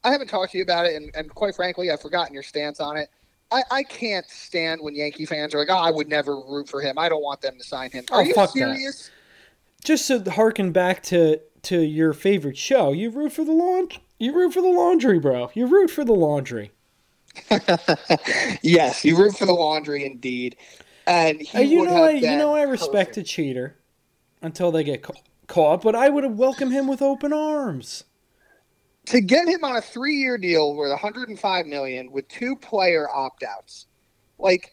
I haven't talked to you about it, and, and quite frankly, I've forgotten your stance on it. I, I can't stand when Yankee fans are like, "Oh, I would never root for him. I don't want them to sign him." Oh, are oh, you serious? That. Just to harken back to to your favorite show, you root for the laundry. You root for the laundry, bro. You root for the laundry. [laughs] yes, you root for the laundry, indeed. And he uh, you know, I, you know, I respect perfect. a cheater until they get ca- caught, but I would have welcomed him with open arms to get him on a three-year deal worth 105 million with two player opt-outs. Like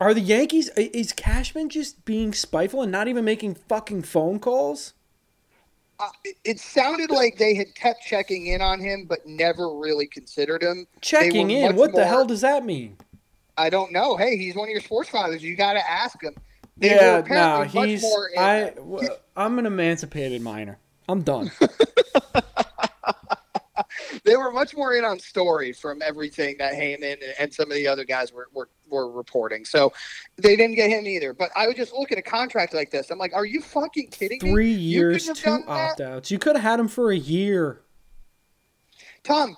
are the Yankees is Cashman just being spiteful and not even making fucking phone calls? Uh, it sounded like they had kept checking in on him but never really considered him. Checking in? What more, the hell does that mean? I don't know. Hey, he's one of your sports fathers. You got to ask him. They yeah, no, he's. I, I'm an emancipated minor. I'm done. [laughs] they were much more in on story from everything that Heyman and some of the other guys were, were, were reporting. So they didn't get him either. But I would just look at a contract like this. I'm like, are you fucking kidding Three me? Three years, two opt outs. You could have had him for a year. Tom,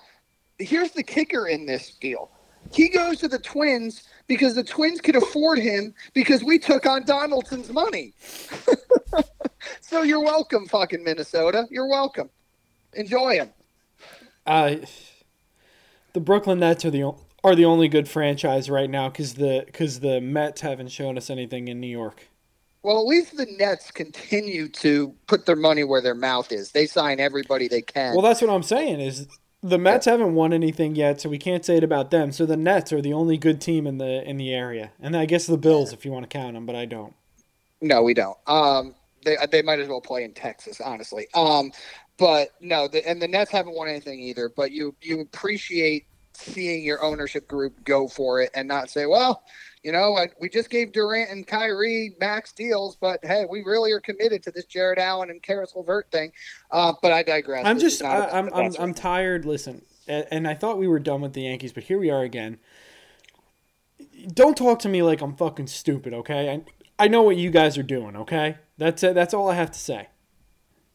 here's the kicker in this deal. He goes to the Twins because the Twins could afford him because we took on Donaldson's money. [laughs] so you're welcome, fucking Minnesota. You're welcome. Enjoy him. Uh, the Brooklyn Nets are the are the only good franchise right now because the because the Mets haven't shown us anything in New York. Well, at least the Nets continue to put their money where their mouth is. They sign everybody they can. Well, that's what I'm saying. Is the Mets haven't won anything yet, so we can't say it about them. So the Nets are the only good team in the in the area, and I guess the Bills, if you want to count them, but I don't. No, we don't. Um, they they might as well play in Texas, honestly. Um, but no, the, and the Nets haven't won anything either. But you you appreciate seeing your ownership group go for it and not say, well, you know, we just gave Durant and Kyrie max deals, but hey, we really are committed to this Jarrett Allen and Caris LeVert thing. Uh, but I digress. I'm just, I, I'm, I'm, I'm tired. Listen, and, and I thought we were done with the Yankees, but here we are again. Don't talk to me like I'm fucking stupid, okay? I, I know what you guys are doing, okay? That's it. That's all I have to say.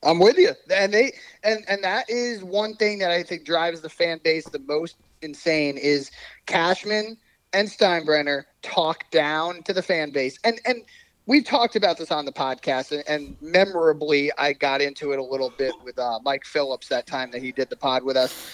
I'm with you, and they and and that is one thing that I think drives the fan base the most insane is Cashman and Steinbrenner talk down to the fan base. And and we've talked about this on the podcast, and, and memorably, I got into it a little bit with uh, Mike Phillips that time that he did the pod with us,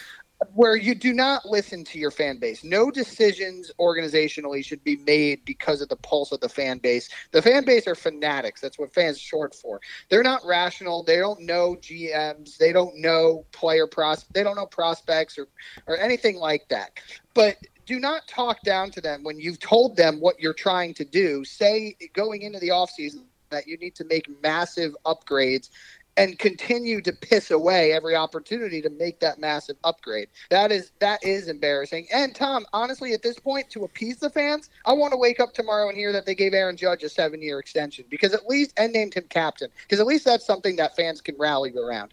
where you do not listen to your fan base. No decisions organizationally should be made because of the pulse of the fan base. The fan base are fanatics. That's what fans short for. They're not rational. They don't know GMs. They don't know player pros. They don't know prospects or or anything like that. But do not talk down to them when you've told them what you're trying to do. Say going into the offseason that you need to make massive upgrades and continue to piss away every opportunity to make that massive upgrade. That is that is embarrassing. And Tom, honestly, at this point, to appease the fans, I want to wake up tomorrow and hear that they gave Aaron Judge a seven-year extension because at least and named him captain because at least that's something that fans can rally around.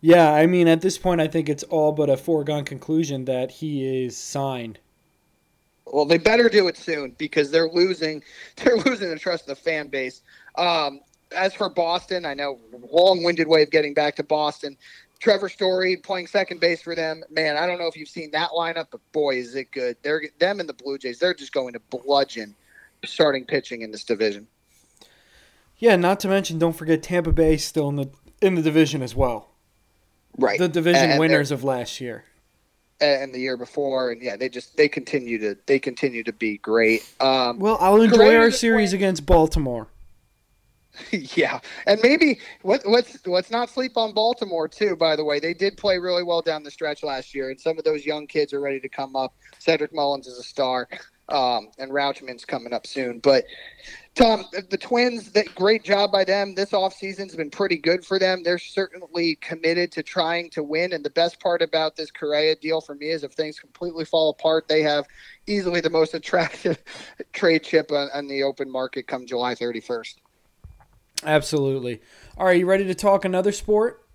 Yeah, I mean, at this point, I think it's all but a foregone conclusion that he is signed. Well, they better do it soon because they're losing. [laughs] They're losing the trust of the fan base. Um, as for Boston, I know long-winded way of getting back to Boston. Trevor Story playing second base for them. Man, I don't know if you've seen that lineup, but boy, is it good. They're them and the Blue Jays. They're just going to bludgeon starting pitching in this division. Yeah, not to mention, don't forget Tampa Bay still in the in the division as well right the division and, winners of last year and the year before and yeah they just they continue to they continue to be great um, well i'll enjoy our series against baltimore [laughs] yeah and maybe what, let's let's not sleep on baltimore too by the way they did play really well down the stretch last year and some of those young kids are ready to come up cedric mullins is a star um, and Rutschman's coming up soon. But Tom, the Twins, that great job by them. This offseason's been pretty good for them. They're certainly committed to trying to win. And the best part about this Correa deal for me is if things completely fall apart, they have easily the most [laughs] attractive trade chip on, on the open market come July 31st. Absolutely. All right, you ready to talk another sport?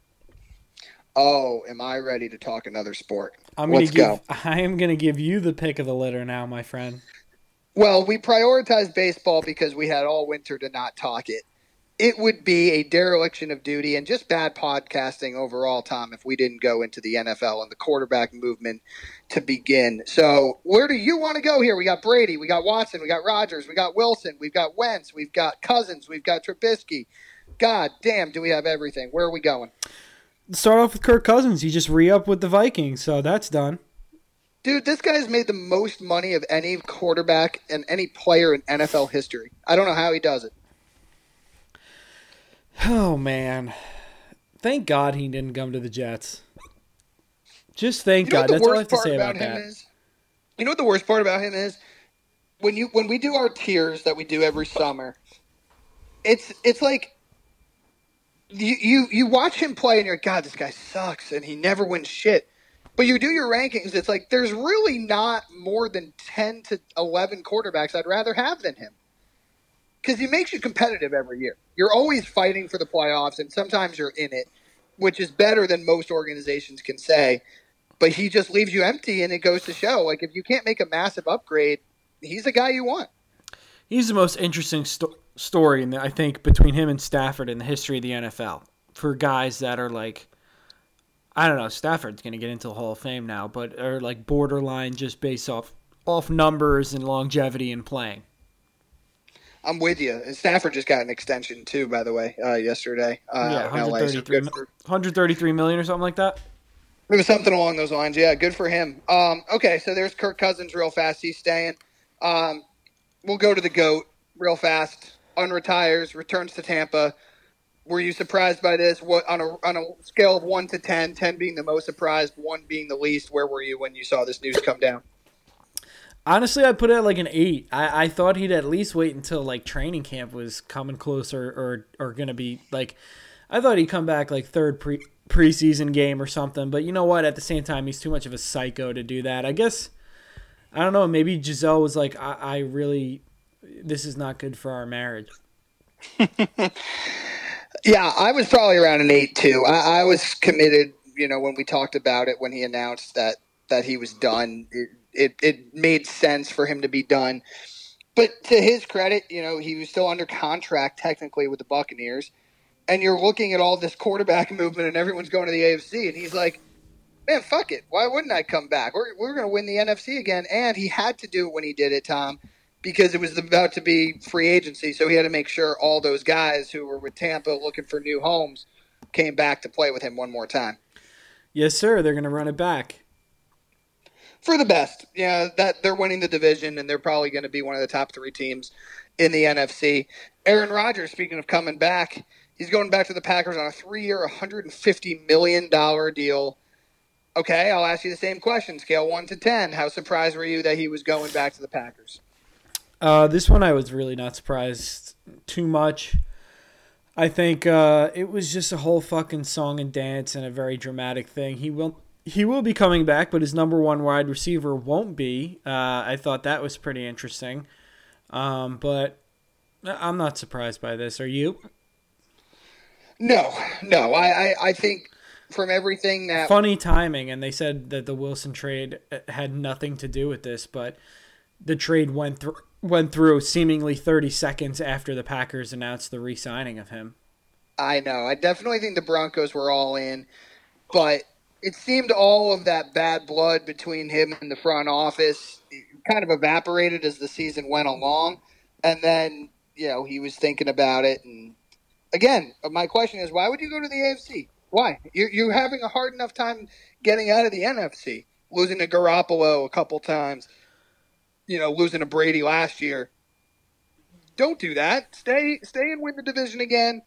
Oh, am I ready to talk another sport? I'm gonna Let's give, go. [laughs] I am going to give you the pick of the litter now, my friend. Well, we prioritized baseball because we had all winter to not talk it. It would be a dereliction of duty and just bad podcasting overall, Tom, if we didn't go into the NFL and the quarterback movement to begin. So, where do you want to go here? We got Brady, we got Watson, we got Rodgers, we got Wilson, we've got Wentz, we've got Cousins, we've got Trubisky. God damn, do we have everything? Where are we going? start off with Kirk Cousins. He just re up with the Vikings, so that's done. Dude, this guy has made the most money of any quarterback and any player in NFL history. I don't know how he does it. Oh man. Thank God he didn't come to the Jets. Just thank you know God. That's all I have to say about, about that. Is? You know what the worst part about him is? When you when we do our tiers that we do every summer, it's it's like you, you you watch him play and you're like, God, this guy sucks, and he never wins shit. But you do your rankings, it's like there's really not more than ten to eleven quarterbacks I'd rather have than him. Because he makes you competitive every year. You're always fighting for the playoffs, and sometimes you're in it, which is better than most organizations can say. But he just leaves you empty, and it goes to show like if you can't make a massive upgrade, he's the guy you want. He's the most interesting sto- story, the, I think, between him and Stafford in the history of the NFL for guys that are like, I don't know, Stafford's going to get into the Hall of Fame now, but are like borderline just based off off numbers and longevity and playing. I'm with you. And Stafford just got an extension too, by the way, uh, yesterday. Uh, yeah, 133, so for, 133 million or something like that. It was something along those lines. Yeah, good for him. Um, okay, so there's Kirk Cousins real fast. He's staying. Um, we'll go to the goat real fast unretires, returns to Tampa. Were you surprised by this? What on a on a scale of one to 10, 10 being the most surprised, one being the least? Where were you when you saw this news come down? Honestly, I put it at like an eight. I, I thought he'd at least wait until like training camp was coming closer or or gonna be like. I thought he'd come back like third pre preseason game or something. But you know what? At the same time, he's too much of a psycho to do that. I guess I don't know. Maybe Gisele was like, I, I really, this is not good for our marriage. [laughs] yeah, I was probably around an eight too. I, I, was committed. You know, when we talked about it, when he announced that that he was done, it, it, it made sense for him to be done. But to his credit, you know, he was still under contract technically with the Buccaneers and you're looking at all this quarterback [laughs] movement and everyone's going to the AFC, and he's like, man, fuck it. Why wouldn't I come back? We're, we're going to win the NFC again. And he had to do it when he did it, Tom, because it was about to be free agency. So he had to make sure all those guys who were with Tampa looking for new homes came back to play with him one more time. Yes, sir. They're going to run it back. For the best. Yeah, that they're winning the division and they're probably going to be one of the top three teams in the NFC. Aaron Rodgers, speaking of coming back, He's going back to the Packers on a three-year, $150 million deal. Okay, I'll ask you the same question. Scale 1 to 10. How surprised were you that he was going back to the Packers? Uh, this one I was really not surprised too much. I think uh, it was just a whole fucking song and dance and a very dramatic thing. He will he will be coming back, but his number one wide receiver won't be. Uh, I thought that was pretty interesting. Um, but I'm not surprised by this. Are you? No, no. I, I, I think from everything that funny timing, and they said that the Wilson trade uh, had nothing to do with this, but the trade went through went through seemingly 30 seconds after the Packers announced the re-signing of him. I know. I definitely think the Broncos were all in, but it seemed all of that bad blood between him and the front office kind of evaporated as the season went along, and then you know he was thinking about it and again, my question is, why would you go to the AFC? Why? You're, you're having a hard enough time getting out of the NFC, losing to Garoppolo a couple times, you know, losing to Brady last year. Don't do that. Stay, stay and win the division again,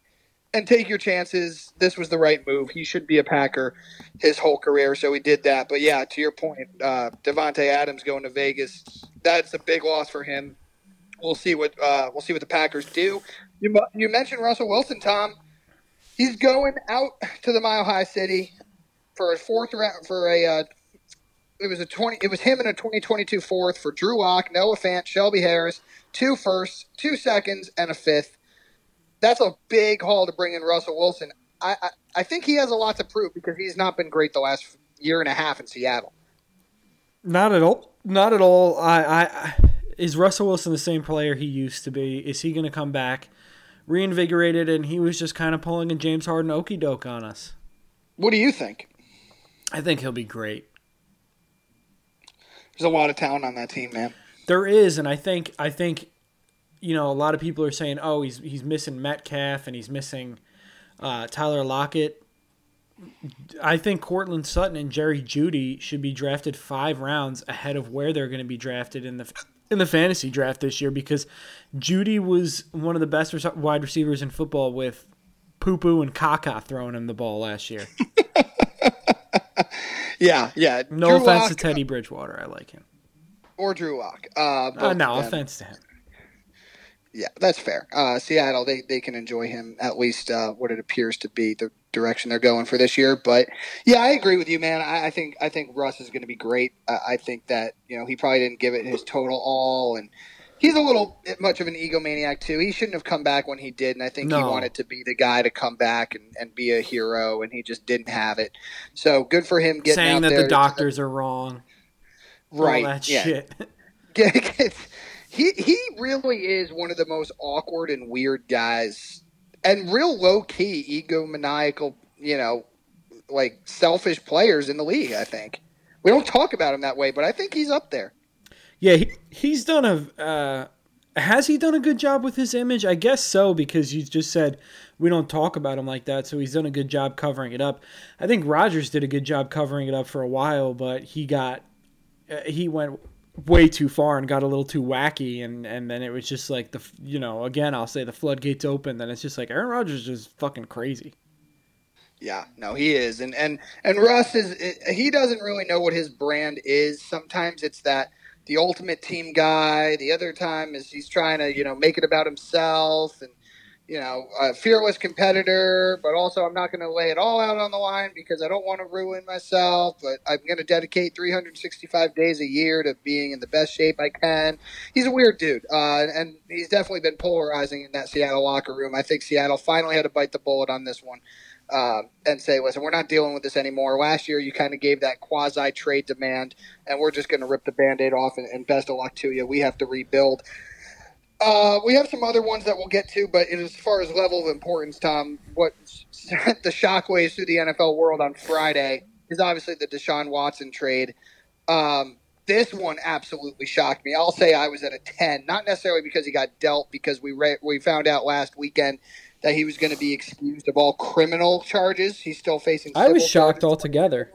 and take your chances. This was the right move. He should be a Packer his whole career, so he did that. But yeah, to your point, uh, Davante Adams going to Vegas, that's a big loss for him. We'll see what uh, we'll see what the Packers do. You you mentioned Russell Wilson, Tom. He's going out to the Mile High City for a fourth round for a. Uh, it was a twenty. It was him in a 2022 fourth for Drew Lock, Noah Fant, Shelby Harris, two firsts, two seconds, and a fifth. That's a big haul to bring in Russell Wilson. I, I, I think he has a lot to prove because he's not been great the last year and a half in Seattle. Not at all. Not at all. I, I is Russell Wilson the same player he used to be? Is he going to come back? reinvigorated, and he was just kind of pulling a James Harden okey doke on us. What do you think? I think he'll be great. There's a lot of talent on that team, man. There is, and I think I think you know a lot of people are saying, oh, he's he's missing Metcalf and he's missing uh, Tyler Lockett. I think Courtland Sutton and Jerry Jeudy should be drafted five rounds ahead of where they're going to be drafted in the in the fantasy draft this year because Jeudy was one of the best wide receivers in football with Poo Poo and Kaka throwing him the ball last year. [laughs] yeah, yeah. No Drew offense Lock, to Teddy Bridgewater. I like him. Or Drew Lock. Uh, uh, no offense to him. Yeah, that's fair. Uh, Seattle, they, they can enjoy him at least uh, what it appears to be the direction they're going for this year. But yeah, I agree with you, man. I, I think I think Russ is going to be great. Uh, I think that you know he probably didn't give it his total all, and he's a little much of an egomaniac too. He shouldn't have come back when he did, and I think no. he wanted to be the guy to come back and, and be a hero, and he just didn't have it. So good for him getting saying that the doctors the, are wrong. Right. All that yeah. shit. [laughs] he he really is one of the most awkward and weird guys, and real low key egomaniacal. You know, like selfish players in the league. I think we don't talk about him that way, but I think he's up there. Yeah, he, he's done a. Uh, has he done a good job with his image? I guess so because you just said we don't talk about him like that, so he's done a good job covering it up. I think Rodgers did a good job covering it up for a while, but he got uh, he went way too far and got a little too wacky and and then it was just like the you know again I'll say the floodgates open then it's just like Aaron Rodgers is fucking crazy. Yeah, no, he is, and and and Russ is he doesn't really know what his brand is. Sometimes it's that the ultimate team guy. The other time is he's trying to you know make it about himself and you know, a fearless competitor, but also I'm not going to lay it all out on the line because I don't want to ruin myself. But I'm going to dedicate 365 days a year to being in the best shape I can. He's a weird dude, uh, and he's definitely been polarizing in that Seattle locker room. I think Seattle finally had to bite the bullet on this one. Uh, and say, listen, we're not dealing with this anymore. Last year, you kind of gave that quasi trade demand, and we're just going to rip the band aid off and, and best of luck to you. We have to rebuild. Uh, we have some other ones that we'll get to, but as far as level of importance, Tom, what sent [laughs] the shockwaves through the NFL world on Friday is obviously the Deshaun Watson trade. Um, this one absolutely shocked me. I'll say I was at a ten, not necessarily because he got dealt, because we re- we found out last weekend that he was going to be excused of all criminal charges. He's still facing. I was shocked altogether.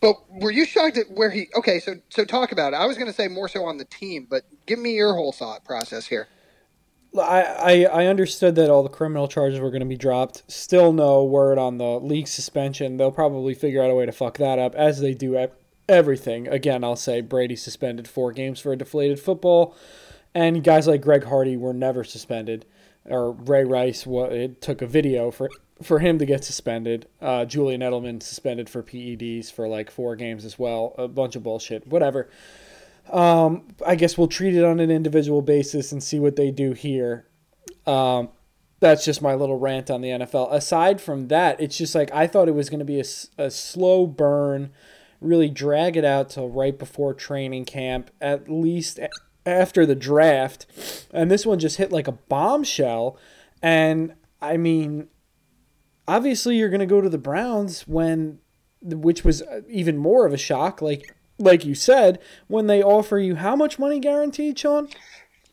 But were you shocked at where he? Okay, so so talk about it. I was going to say more so on the team, but give me your whole thought process here. I, I, I understood that all the criminal charges were going to be dropped. Still no word on the league suspension. They'll probably figure out a way to fuck that up, as they do everything. Again, I'll say Brady suspended four games for a deflated football, and guys like Greg Hardy were never suspended. Or Ray Rice, what it took a video for for him to get suspended. Uh, Julian Edelman suspended for PEDs for like four games as well. A bunch of bullshit. Whatever. Um, I guess we'll treat it on an individual basis and see what they do here. Um, that's just my little rant on the NFL. Aside from that, it's just like I thought it was going to be a, a slow burn, really drag it out till right before training camp, at least after the draft. And this one just hit like a bombshell. And I mean, obviously you're going to go to the Browns when which was even more of a shock like like you said when they offer you how much money guaranteed, Sean?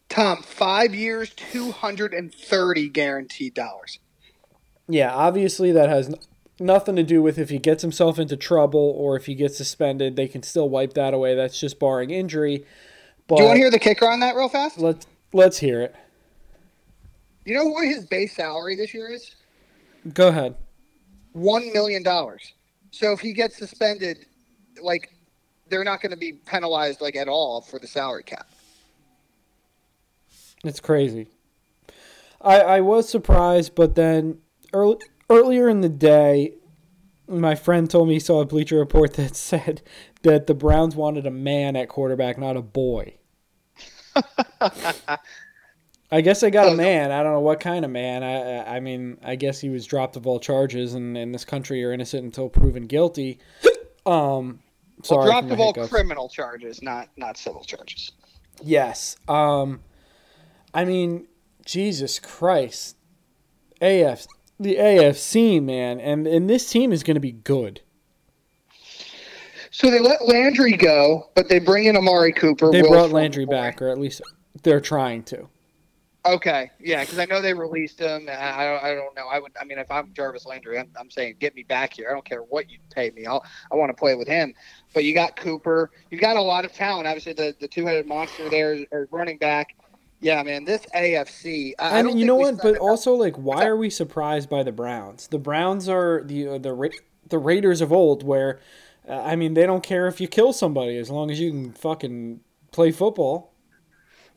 Tom, 5 years, 230 guaranteed dollars. Yeah, obviously that has nothing to do with if he gets himself into trouble or if he gets suspended, they can still wipe that away. That's just barring injury. But do you want to hear the kicker on that real fast? Let's let's hear it. You know what his base salary this year is? Go ahead. One million dollars. So if he gets suspended, like they're not going to be penalized like at all for the salary cap. It's crazy. I I was surprised, but then early, earlier in the day, my friend told me he saw a Bleacher Report that [laughs] said that the Browns wanted a man at quarterback, not a boy. [laughs] I guess I got a man. I don't know what kind of man. I I mean, I guess he was dropped of all charges, and in this country, you're innocent until proven guilty. Um, sorry, well, dropped of all criminal charges, not not civil charges. Yes. Um, I mean, Jesus Christ, AF the AFC man, and and this team is going to be good. So they let Landry go, but they bring in Amari Cooper. They Will brought Landry back, or at least they're trying to. Okay, yeah, because I know they released him. I, I don't know. I would. I mean, if I'm Jarvis Landry, I'm, I'm saying get me back here. I don't care what you pay me. I'll, I want to play with him. But you got Cooper. You've got a lot of talent. Obviously, the, the two headed monster there is, running back. Yeah, man, this AFC. I, and I you know what? But also, like, why are we surprised by the Browns? The Browns are the uh, the the Raiders of old, where uh, I mean, they don't care if you kill somebody as long as you can fucking play football.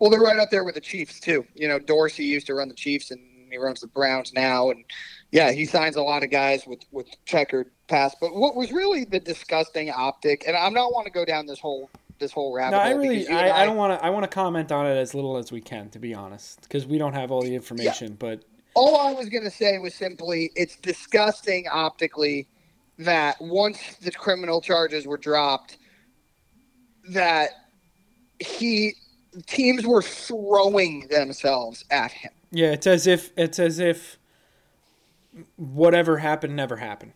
Well, they're right up there with the Chiefs too. You know, Dorsey used to run the Chiefs, and he runs the Browns now, and yeah, he signs a lot of guys with with checkered past. But what was really the disgusting optic, and I'm not want to go down this whole this whole rabbit no, I really, I, I, I, don't want to. I want to comment on it as little as we can, to be honest, because we don't have all the information. Yeah. But all I was going to say was simply, it's disgusting optically that once the criminal charges were dropped, that he teams were throwing themselves at him. Yeah, it's as if it's as if whatever happened never happened.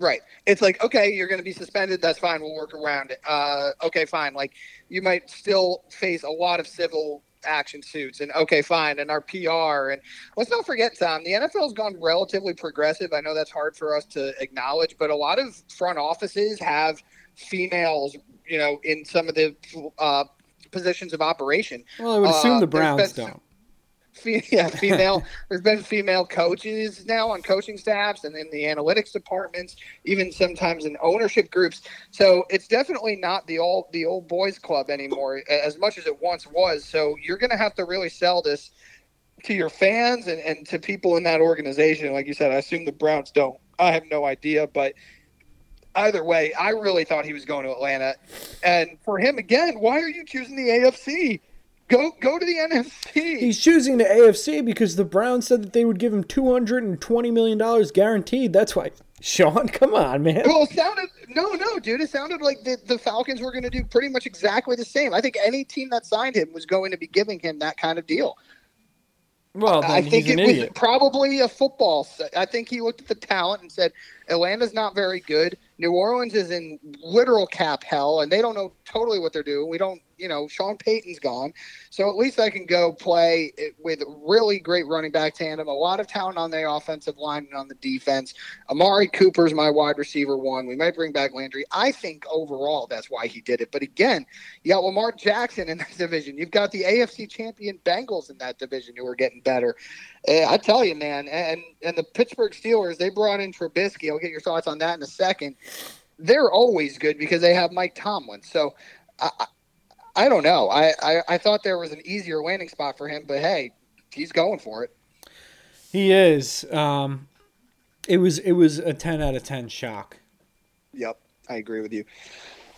Right. It's like, okay, you're going to be suspended. That's fine. We'll work around it. Uh, okay, fine. Like, you might still face a lot of civil action suits, and okay, fine, and our PR. And let's not forget, Tom, the NFL's gone relatively progressive. I know that's hard for us to acknowledge, but a lot of front offices have females you know, in some of the uh, positions of operation. Well, I would assume Uh, the Browns been- don't. Fe- [laughs] yeah, female. [laughs] there's been female coaches now on coaching staffs and in the analytics departments, even sometimes in ownership groups. So it's definitely not the old the old boys club anymore, as much as it once was. So you're going to have to really sell this to your fans and, and to people in that organization. Like you said, I assume the Browns don't. I have no idea, but either way, I really thought he was going to Atlanta. And for him again, why are you choosing the AFC? Go go to the NFC. He's choosing the AFC because the Browns said that they would give him two hundred and twenty million dollars guaranteed. That's why. Sean, come on, man. Well, it sounded no, no, dude. It sounded like the, the Falcons were going to do pretty much exactly the same. I think any team that signed him was going to be giving him that kind of deal. Well, I think he's an it was probably a football. I think he looked at the talent and said, "Atlanta's not very good. New Orleans is in literal cap hell, and they don't know totally what they're doing. We don't, you know, Sean Payton's gone, so at least I can go play with really great running back tandem, a lot of talent on the offensive line and on the defense. Amari Cooper's my wide receiver one. We might bring back Landry. I think overall that's why he did it. But again, you got Lamar Jackson in that [laughs] division. You've got the AFC champion Bengals in that division who are getting better. Uh, I tell you, man, and and the Pittsburgh Steelers they brought in Trubisky. I'll get your thoughts on that in a second. They're always good because they have Mike Tomlin. So I, I, don't know. I, I I thought there was an easier landing spot for him, but hey, he's going for it. He is. Um, it was it was a ten out of ten shock. Yep, I agree with you.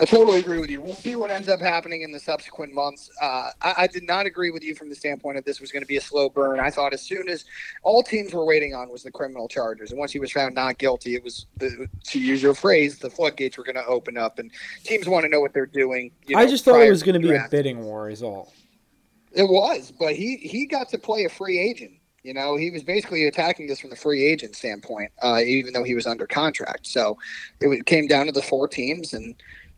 I totally agree with you. We'll see what ends up happening in the subsequent months. Uh, I, I did not agree with you from the standpoint of this was going to be a slow burn. I thought as soon as all teams were waiting on was the criminal charges, and once he was found not guilty, it was the, to use your phrase, the floodgates were going to open up, and teams want to know what they're doing. You I just thought it was going to be a bidding war, is all. It was, but he he got to play a free agent. You know, he was basically attacking this from the free agent standpoint, uh, even though he was under contract. So it came down to the four teams, and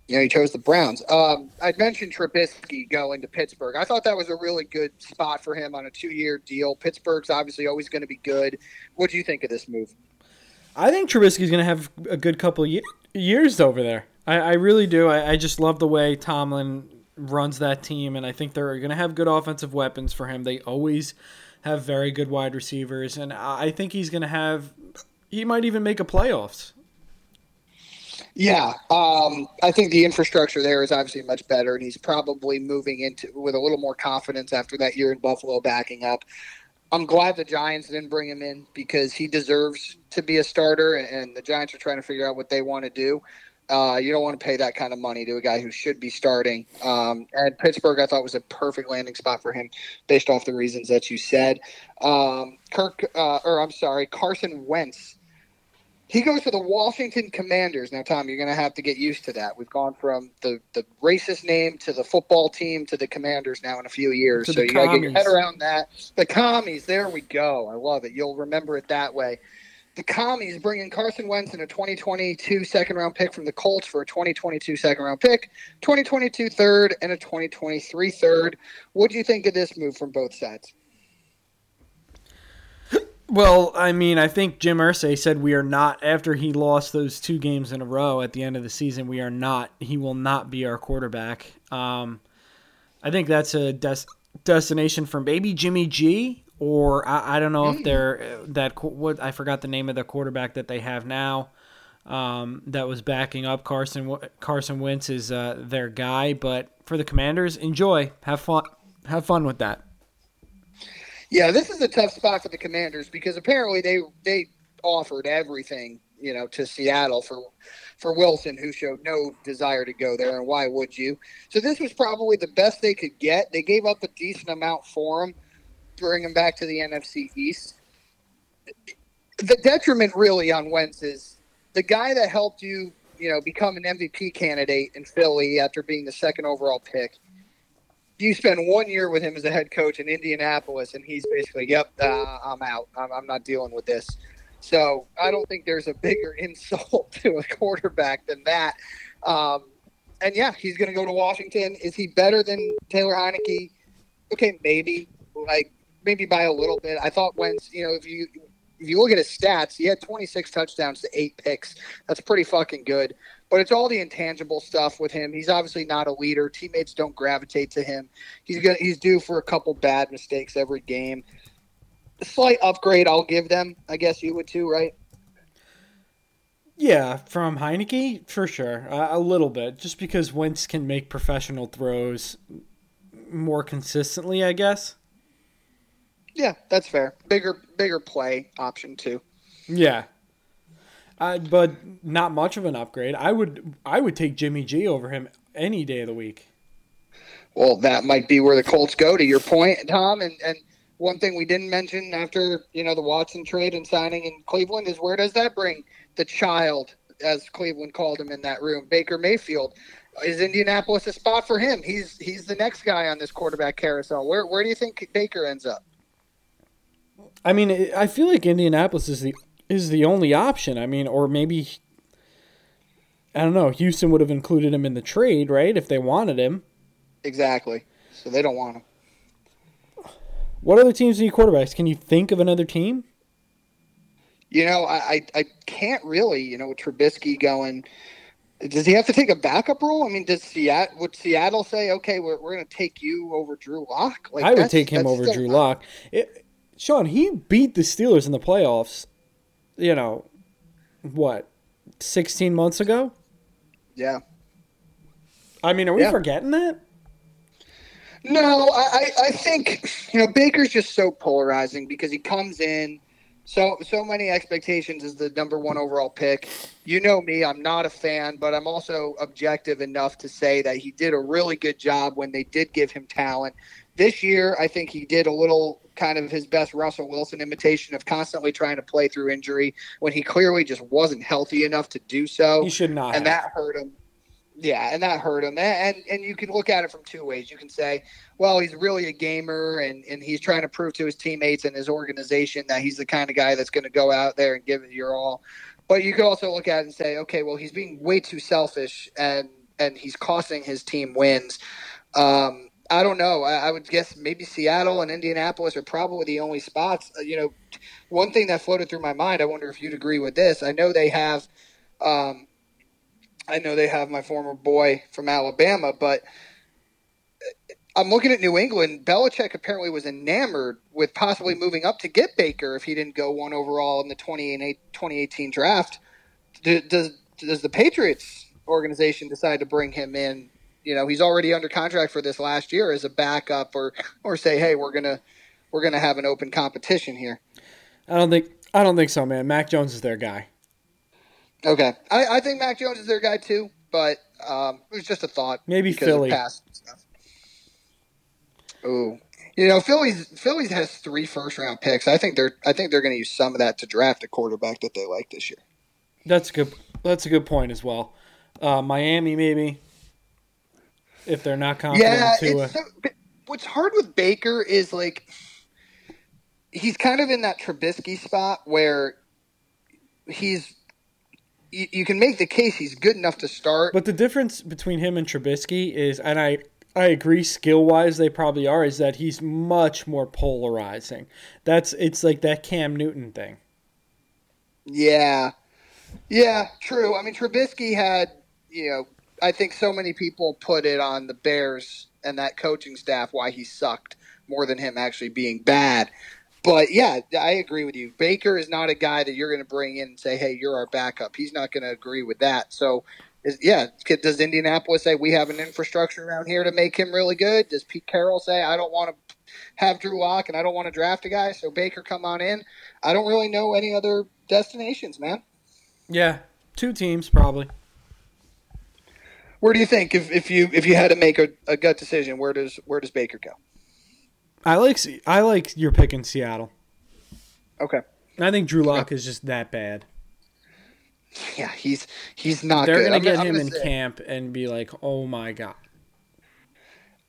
you know he chose the Browns. Um, I mentioned Trubisky going to Pittsburgh. I thought that was a really good spot for him on a two-year deal. Pittsburgh's obviously always going to be good. What do you think of this move? I think Trubisky's going to have a good couple years over there. I, I really do. I, I just love the way Tomlin runs that team, and I think they're going to have good offensive weapons for him. They always have very good wide receivers, and I think he's going to have. He might even make a playoffs. Yeah, um, I think the infrastructure there is obviously much better, and he's probably moving into with a little more confidence after that year in Buffalo backing up. I'm glad the Giants didn't bring him in because he deserves to be a starter, and the Giants are trying to figure out what they want to do. Uh, you don't want to pay that kind of money to a guy who should be starting. Um, and Pittsburgh, I thought was a perfect landing spot for him, based off the reasons that you said. Um, Kirk, uh, or I'm sorry, Carson Wentz. He goes to the Washington Commanders. Now, Tom, you're going to have to get used to that. We've gone from the, the racist name to the football team to the Commanders now in a few years. So you got to get your head around that. The commies, there we go. I love it. You'll remember it that way. The commies bringing Carson Wentz in a 2022 second round pick from the Colts for a 2022 second round pick, 2022 third, and a 2023 third. What do you think of this move from both sides? Well, I mean, I think Jim Irsay said we are not after he lost those two games in a row at the end of the season. We are not. He will not be our quarterback. Um, I think that's a des- destination for maybe Jimmy G, or I, I don't know if they're uh, that what I forgot the name of the quarterback that they have now. Um, that was backing up Carson Carson Wentz is uh, their guy, but for the Commanders, enjoy, have fun, have fun with that. Yeah, this is a tough spot for the Commanders because apparently they they offered everything, you know, to Seattle for for Wilson, who showed no desire to go there, and why would you? So this was probably the best they could get. They gave up a decent amount for him, bring him back to the NFC East. The detriment really on Wentz is the guy that helped you, you know, become an MVP candidate in Philly after being the second overall pick you spend one year with him as a head coach in Indianapolis, and he's basically, "Yep, uh, I'm out. I'm, I'm not dealing with this." So I don't think there's a bigger [laughs] insult to a quarterback than that. Um, and yeah, he's going to go to Washington. Is he better than Taylor Heinicke? Okay, maybe, like maybe by a little bit. I thought Wentz, you know, if you if you look at his stats, he had 26 touchdowns to eight picks. That's pretty fucking good. But it's all the intangible stuff with him. He's obviously not a leader. Teammates don't gravitate to him. He's gonna he's due for a couple bad mistakes every game. A slight upgrade, I'll give them. I guess you would too, right? Yeah, from Heinicke for sure, uh, a little bit, just because Wentz can make professional throws more consistently, I guess. Yeah, that's fair. Bigger, bigger play option too. Yeah, uh, but not much of an upgrade. I would, I would take Jimmy G over him any day of the week. Well, that might be where the Colts go. To your point, Tom, and and one thing we didn't mention after you know the Watson trade and signing in Cleveland is where does that bring the child, as Cleveland called him in that room, Baker Mayfield? Is Indianapolis a spot for him? He's he's the next guy on this quarterback carousel. Where where do you think Baker ends up? I mean, I feel like Indianapolis is the is the only option. I mean, or maybe I don't know. Houston would have included him in the trade, right? If they wanted him. Exactly. So they don't want him. What other teams need quarterbacks? Can you think of another team? You know, I, I, can't really. You know, with Trubisky going, does he have to take a backup role? I mean, does Seattle would Seattle say, okay, we're, we're going to take you over Drew Lock? Like, I would take him over Drew Lock. Sean, he beat the Steelers in the playoffs. You know, what, sixteen months ago? Yeah. I mean, are we yeah. forgetting that? No, I, I think you know Baker's just so polarizing because he comes in so so many expectations as the number one overall pick. You know me, I'm not a fan, but I'm also objective enough to say that he did a really good job when they did give him talent. This year, I think he did a little kind of his best Russell Wilson imitation of constantly trying to play through injury when he clearly just wasn't healthy enough to do so. He should not, and have. that hurt him. Yeah, and that hurt him. And and you can look at it from two ways. You can say, well, he's really a gamer and, and he's trying to prove to his teammates and his organization that he's the kind of guy that's going to go out there and give it your all. But you could also look at it and say, okay, well, he's being way too selfish and and he's costing his team wins. Um, I don't know. I, I, would guess maybe Seattle and Indianapolis are probably the only spots. Uh, you know, one thing that floated through my mind. I wonder if you'd agree with this. I know they have. Um, I know they have my former boy from Alabama, but I'm looking at New England. Belichick apparently was enamored with possibly moving up to get Baker if he didn't go one overall in the 2018 draft. Does does the Patriots organization decide to bring him in? You know, he's already under contract for this last year as a backup, or or say, hey, we're gonna we're gonna have an open competition here. I don't think I don't think so, man. Mac Jones is their guy. Okay, I, I think Mac Jones is their guy too, but um, it was just a thought. Maybe Philly. Oh, you know, Philly's Philly's has three first round picks. I think they're I think they're going to use some of that to draft a quarterback that they like this year. That's a good. That's a good point as well. Uh, Miami maybe if they're not confident. Yeah, to, uh, so, what's hard with Baker is like he's kind of in that Trubisky spot where he's you, you, can make the case he's good enough to start. But the difference between him and Trubisky is, and I I agree, skill wise they probably are, is that he's much more polarizing. That's it's like that Cam Newton thing. Yeah, yeah, true. I mean, Trubisky had you know I think so many people put it on the Bears and that coaching staff why he sucked more than him actually being bad. But yeah, I agree with you. Baker is not a guy that you're going to bring in and say, "Hey, you're our backup." He's not going to agree with that. So, is, yeah, does Indianapolis say we have an infrastructure around here to make him really good? Does Pete Carroll say I don't want to have Drew Lock and I don't want to draft a guy, so Baker come on in? I don't really know any other destinations, man. Yeah, two teams probably. Where do you think if, if you if you had to make a, a gut decision, where does where does Baker go? I like I like your pick in Seattle. Okay. I think Drew Lock is just that bad. Yeah, he's he's not. They're good. gonna get I'm him gonna in say, camp and be like, "Oh my god."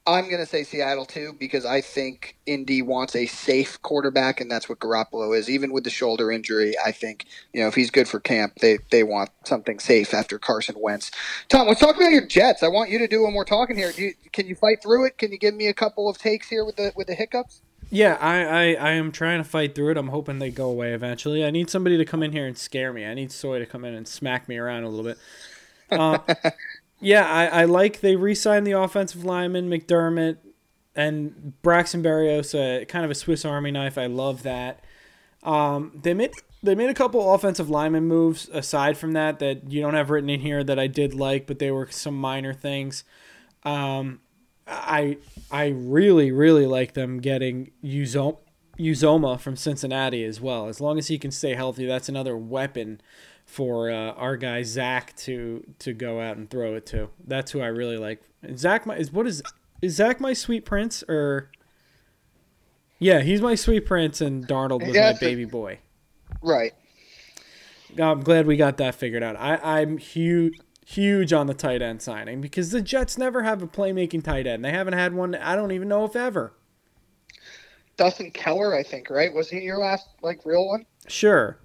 I'm going to say Seattle too because I think Indy wants a safe quarterback, and that's what Garoppolo is. Even with the shoulder injury, I think you know if he's good for camp, they they want something safe after Carson Wentz. Tom, let's talk about your Jets. I want you to do one more talking here. You, can you fight through it? Can you give me a couple of takes here with the with the hiccups? Yeah, I, I, I am trying to fight through it. I'm hoping they go away eventually. I need somebody to come in here and scare me. I need Soy to come in and smack me around a little bit. Uh, [laughs] yeah, I, I like they re-signed the offensive lineman McDermott and Braxton Berrios, uh, kind of a Swiss Army knife. I love that. Um, they made they made a couple offensive lineman moves aside from that that you don't have written in here that I did like, but they were some minor things. Um, I I really really like them getting Uzomah, from Cincinnati as well. As long as he can stay healthy, that's another weapon for uh, our guy Zach to to go out and throw it to. That's who I really like. Zach my, is what is is Zach my sweet prince or yeah, he's my sweet prince and Darnold was yeah, my baby boy. Right. I'm glad we got that figured out. I, I'm huge huge on the tight end signing because the Jets never have a playmaking tight end. They haven't had one. I don't even know if ever. Dustin Keller, I think, right? Was he your last like real one? Sure.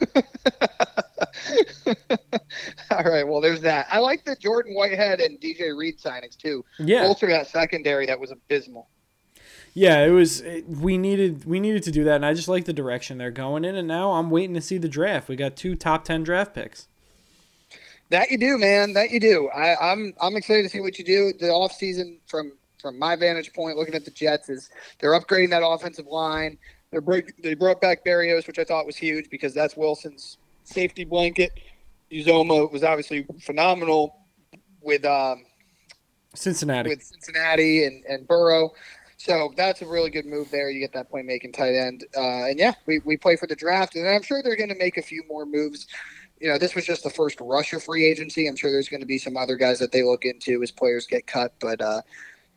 [laughs] All right. Well, there's that. I like the Jordan Whitehead and DJ Reed signings too. Yeah. Bolster that secondary that was abysmal. Yeah, it was. It, we needed we needed to do that, and I just like the direction they're going in. And now I'm waiting to see the draft. We got two top ten draft picks. That you do, man. That you do. I, I'm I'm excited to see what you do. The off season from from my vantage point, looking at the Jets, is they're upgrading that offensive line. They're break, they brought back Berríos, which I thought was huge because that's Wilson's safety blanket. Uzomah was obviously phenomenal with um, Cincinnati, with Cincinnati and and Burrow. So that's a really good move there. You get that playmaking tight end, uh, and yeah, we, we play for the draft, and I'm sure they're going to make a few more moves you know, this was just the first rush of free agency. I'm sure there's going to be some other guys that they look into as players get cut, but uh,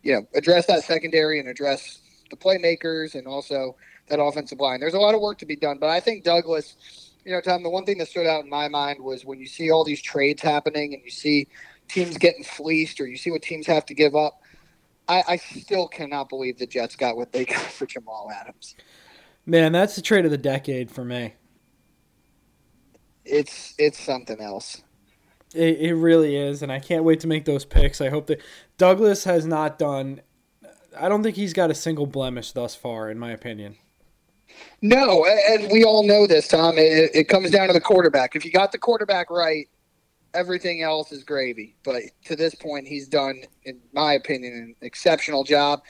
you know, address that secondary and address the playmakers and also that offensive line. There's a lot of work to be done, but I think Douglas, you know, Tom, the one thing that stood out in my mind was when you see all these trades happening and you see teams getting fleeced or you see what teams have to give up. I, I still cannot believe the Jets got what they [laughs] got for Jamal Adams. Man, that's the trade of the decade for me it's it's something else. It, it really is, and I can't wait to make those picks. I hope that Douglas has not done. I don't think he's got a single blemish thus far, in my opinion. No, and we all know this, Tom. It, it comes down to the quarterback. If you got the quarterback right, everything else is gravy. But to this point, he's done, in my opinion, an exceptional job.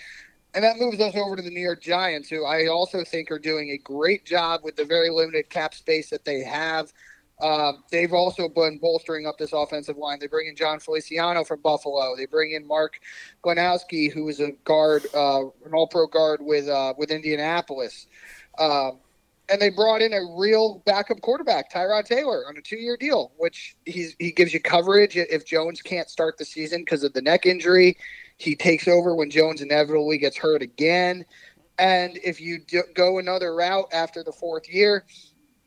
And that moves us over to the New York Giants, who I also think are doing a great job with the very limited cap space that they have. Uh, they've also been bolstering up this offensive line. They bring in Jon Feliciano from Buffalo. They bring in Mark Glowinski, who is a guard, uh, an All-Pro guard with uh, with Indianapolis. Um, and they brought in a real backup quarterback, Tyrod Taylor, on a two-year deal, which he's, he gives you coverage if Jones can't start the season because of the neck injury. He takes over when Jones inevitably gets hurt again. And if you go another route after the fourth year,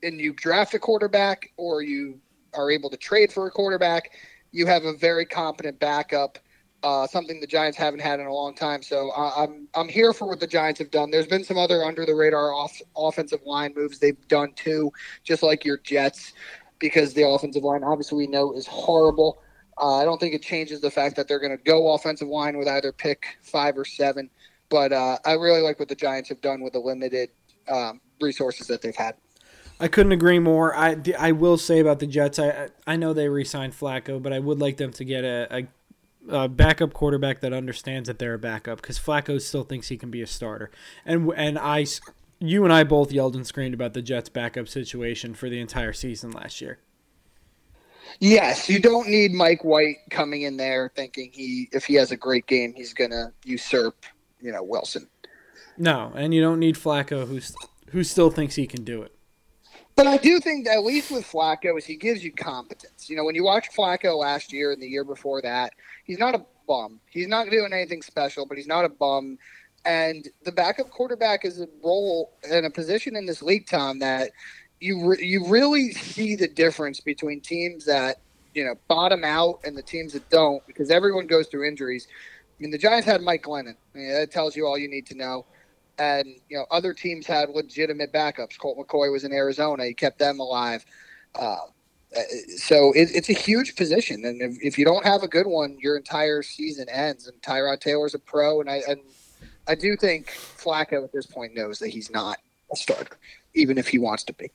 and you draft a quarterback or you are able to trade for a quarterback, you have a very competent backup. Uh, something the Giants haven't had in a long time. So I, I'm I'm here for what the Giants have done. There's been some other under the radar off, offensive line moves they've done too, just like your Jets, because the offensive line obviously we know is horrible. Uh, I don't think it changes the fact that they're going to go offensive line with either pick five or seven. But uh, I really like what the Giants have done with the limited um, resources that they've had. I couldn't agree more. I, I will say about the Jets, I I know they re-signed Flacco, but I would like them to get a, a, a backup quarterback that understands that they're a backup because Flacco still thinks he can be a starter. And and I, you and I both yelled and screamed about the Jets' backup situation for the entire season last year. Yes, you don't need Mike White coming in there thinking he if he has a great game he's gonna usurp you know Wilson. No, and you don't need Flacco who's who still thinks he can do it. But I do think that at least with Flacco is he gives you competence. You know, when you watch Flacco last year and the year before that, he's not a bum. He's not doing anything special, but he's not a bum. And the backup quarterback is a role and a position in this league, Tom, that you re- you really see the difference between teams that you know bottom out and the teams that don't, because everyone goes through injuries. I mean, the Giants had Mike Glennon. I mean, that tells you all you need to know and you know other teams had legitimate backups. Colt McCoy was in Arizona; he kept them alive. Uh, so it, it's a huge position, and if, if, you don't have a good one, your entire season ends. And Tyrod Taylor's a pro, and I and I do think Flacco at this point knows that he's not a starter, even if he wants to be.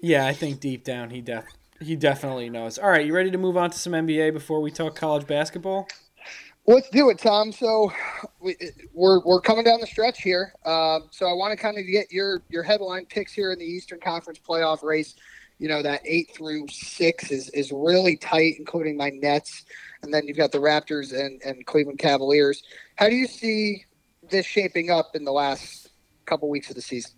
Yeah, I think deep down he def he definitely knows. All right, you ready to move on to some NBA before we talk college basketball? Let's do it, Tom. So we, we're we're coming down the stretch here. Uh, so I want to kind of get your your headline picks here in the Eastern Conference playoff race. You know that eight through six is is really tight, including my Nets, and then you've got the Raptors and and Cleveland Cavaliers. How do you see this shaping up in the last couple weeks of the season?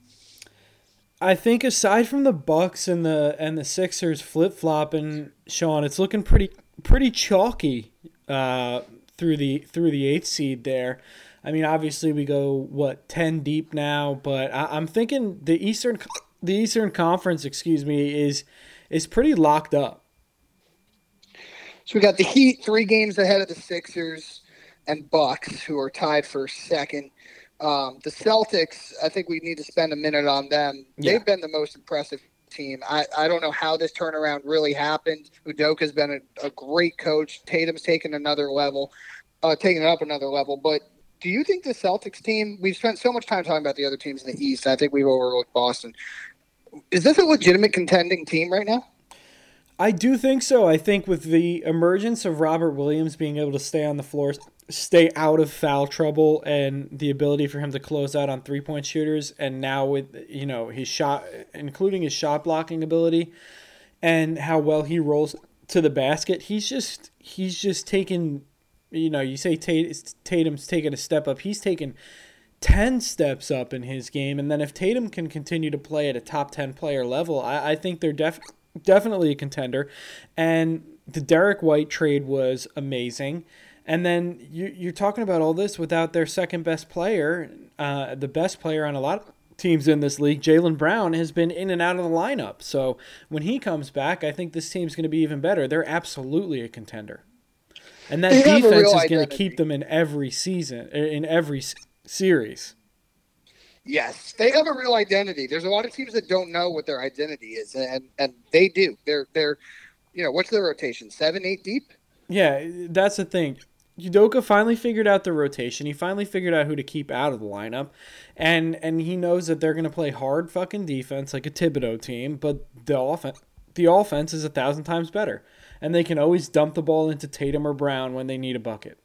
I think aside from the Bucks and the and the Sixers flip flopping, Sean, it's looking pretty pretty chalky. Uh, through the through the eighth seed there. I mean, obviously we go what ten deep now, but I, am thinking the Eastern the Eastern Conference, excuse me, is is pretty locked up. So we got the Heat three games ahead of the Sixers and Bucks, who are tied for second. Um, the Celtics, I think we need to spend a minute on them. Yeah. They've been the most impressive team. I, I don't know how this turnaround really happened. Udoka's been a, a great coach. Tatum's taken another level, uh, taken it up another level. But do you think the Celtics team? We've spent so much time talking about the other teams in the East. I think we've overlooked Boston. Is this a legitimate contending team right now? I do think so. I think with the emergence of Robert Williams being able to stay on the floor, stay out of foul trouble, and the ability for him to close out on three point shooters, and now with you know his shot, including his shot blocking ability, and how well he rolls to the basket, he's just he's just taken. You know, you say Tatum's taken a step up. He's taken 10 steps up in his game. And then if Tatum can continue to play at a top 10 player level, I, I think they're def- definitely a contender. And the Derrick White trade was amazing. And then you, you're talking about all this without their second best player, uh, the best player on a lot of teams in this league, Jaylen Brown, has been in and out of the lineup. So when he comes back, I think this team's going to be even better. They're absolutely a contender. And that defense is going to keep them in every season, in every series. Yes, they have a real identity. There's a lot of teams that don't know what their identity is, and and they do. They're they're, you know, what's their rotation? Seven, eight deep. Yeah, that's the thing. Udoka finally figured out the rotation. He finally figured out who to keep out of the lineup, and and he knows that they're going to play hard fucking defense like a Thibodeau team, but the offense the offense is a thousand times better, and they can always dump the ball into Tatum or Brown when they need a bucket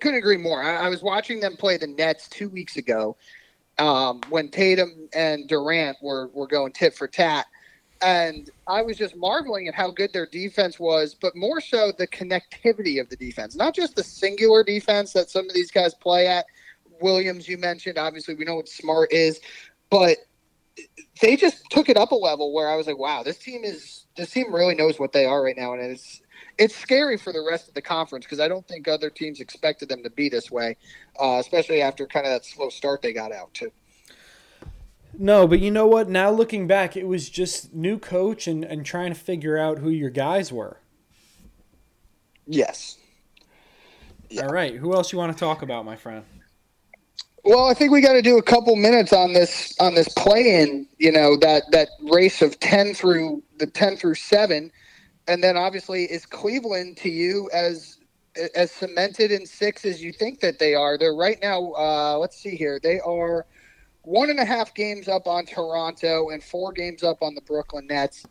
couldn't agree more. I, I, was watching them play the Nets two weeks ago um, when Tatum and Durant were, were going tit for tat. And I was just marveling at how good their defense was, but more so the connectivity of the defense, not just the singular defense that some of these guys play at. Williams, you mentioned, obviously, we know what smart is, but they just took it up a level where I was like, wow, this team is this team really knows what they are right now, and it's it's scary for the rest of the conference because I don't think other teams expected them to be this way, uh, especially after kind of that slow start they got out to. No, but you know what? Now looking back, it was just new coach and, and trying to figure out who your guys were. Yes. Yeah. All right. Who else you want to talk about, my friend? Well, I think we got to do a couple minutes on this on this play-in. You know that that race of ten through the ten through seven and then obviously is Cleveland to you as as cemented in six as you think that they are? They're right now. Uh, let's see here. They are one and a half games up on Toronto and four games up on the Brooklyn Nets.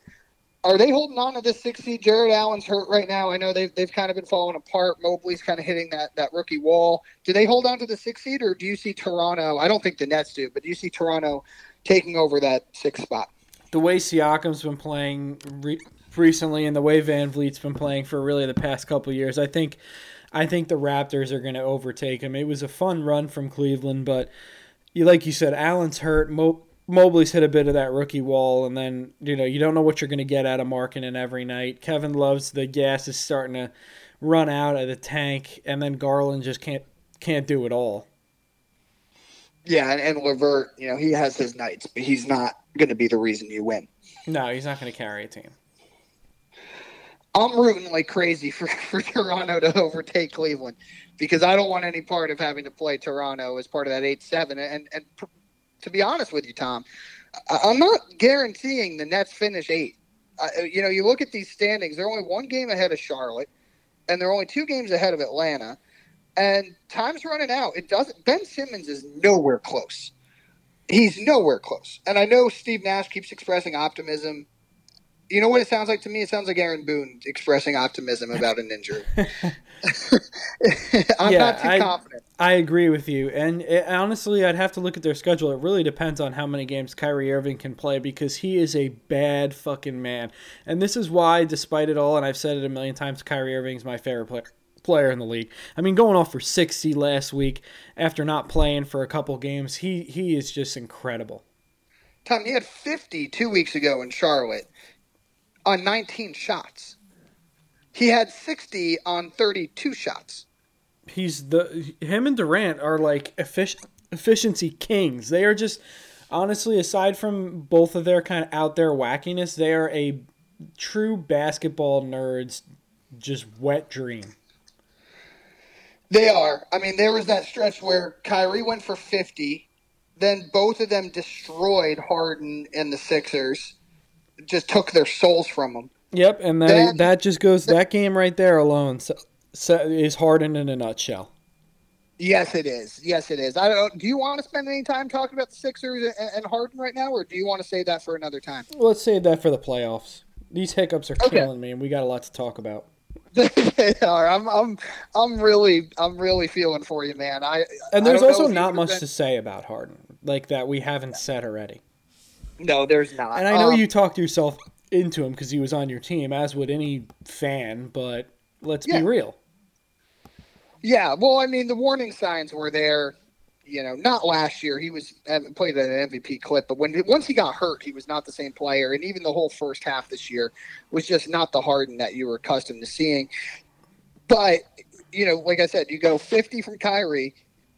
Are they holding on to this six seed? Jarrett Allen's hurt right now. I know they've, they've kind of been falling apart. Mobley's kind of hitting that, that rookie wall. Do they hold on to the six seed, or do you see Toronto? I don't think the Nets do, but do you see Toronto taking over that six spot? The way Siakam's been playing re- recently and the way VanVleet's been playing for really the past couple years, I think I think the Raptors are going to overtake him. It was a fun run from Cleveland, but you like you said, Allen's hurt. Mo- Mobley's hit a bit of that rookie wall, and then you know you don't know what you're going to get out of Markkanen every night. Kevin Love's the gas is starting to run out of the tank, and then Garland just can't can't do it all. Yeah, and, and LeVert, you know, he has his nights, but he's not going to be the reason you win. No, he's not going to carry a team. I'm rooting like crazy for, [laughs] for Toronto to overtake Cleveland because I don't want any part of having to play Toronto as part of that 8 7. And, and to be honest with you, Tom, I'm not guaranteeing the Nets finish eight. Uh, you know, you look at these standings, they're only one game ahead of Charlotte, and they're only two games ahead of Atlanta. and time's running out. It doesn't. Ben Simmons is nowhere close. He's nowhere close. And I know Steve Nash keeps expressing optimism. You know what it sounds like to me? It sounds like Aaron Boone expressing optimism about an injury. [laughs] [laughs] I'm Yeah, not too I- confident. I agree with you, and it, honestly, I'd have to look at their schedule. It really depends on how many games Kyrie Irving can play because he is a bad fucking man, and this is why, despite it all, and I've said it a million times, Kyrie Irving's my favorite player player in the league. I mean, going off for sixty last week after not playing for a couple games, he he is just incredible. Tom, he had 50 two weeks ago in Charlotte on 19 shots. He had 60 on 32 shots. He's the him and Durant are like effic- efficiency kings. They are just honestly, aside from both of their kind of out there wackiness, they are a true basketball nerds. Just wet dream. They are. I mean, there was that stretch where Kyrie went for 50, then both of them destroyed Harden and the Sixers, just took their souls from them. Yep, and that Then- that just goes that game right there alone so, so, is Harden in a nutshell. Yes, it is. Yes, it is. I don't. Do you want to spend any time talking about the Sixers and, and Harden right now, or do you want to save that for another time? Let's save that for the playoffs. These hiccups are Okay. killing me, and we got a lot to talk about. [laughs] they are. I'm. I'm. I'm really. I'm really feeling for you, man. I. And there's also not much been- to say about Harden, like that we haven't said already. No, there's not. And I know Um, you talked yourself into him because he was on your team, as would any fan. But let's Yeah. be real. Yeah, well, I mean, the warning signs were there. You know, not last year. He was uh, played at an MVP clip, but when once he got hurt, he was not the same player. And even the whole first half this year was just not the Harden that you were accustomed to seeing. But you know, like I said, you go 50 from Kyrie,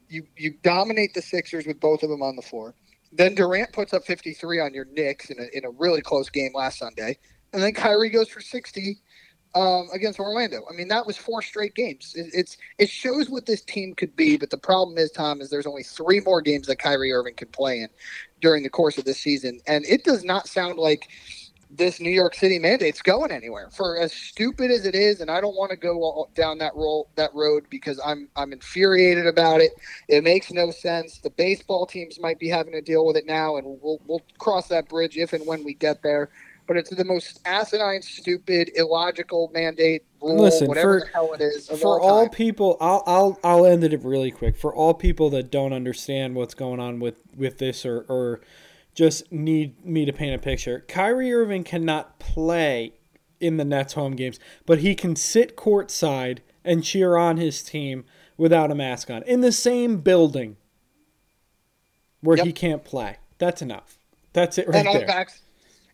you you dominate the Sixers with both of them on the floor. Then Durant puts up 53 on your Knicks in a in a really close game last Sunday, and then Kyrie goes for 60 um, against Orlando. I mean, that was four straight games. It, it's it shows what this team could be. But the problem is, Tom, is there's only three more games that Kyrie Irving can play in during the course of this season, and it does not sound like this New York City mandate's going anywhere. For as stupid as it is, and I don't want to go all- down that roll that road because I'm I'm infuriated about it. It makes no sense. The baseball teams might be having to deal with it now, and we'll we'll cross that bridge if and when we get there. But it's the most asinine, stupid, illogical mandate rule, Listen, whatever for- the hell it is. For all, people, I'll I'll I'll end it really quick. For all people that don't understand what's going on with with this or or just need me to paint a picture, Kyrie Irving cannot play in the Nets home games, but he can sit courtside and cheer on his team without a mask on in the same building where Yep. he can't play. That's enough. That's it right and there.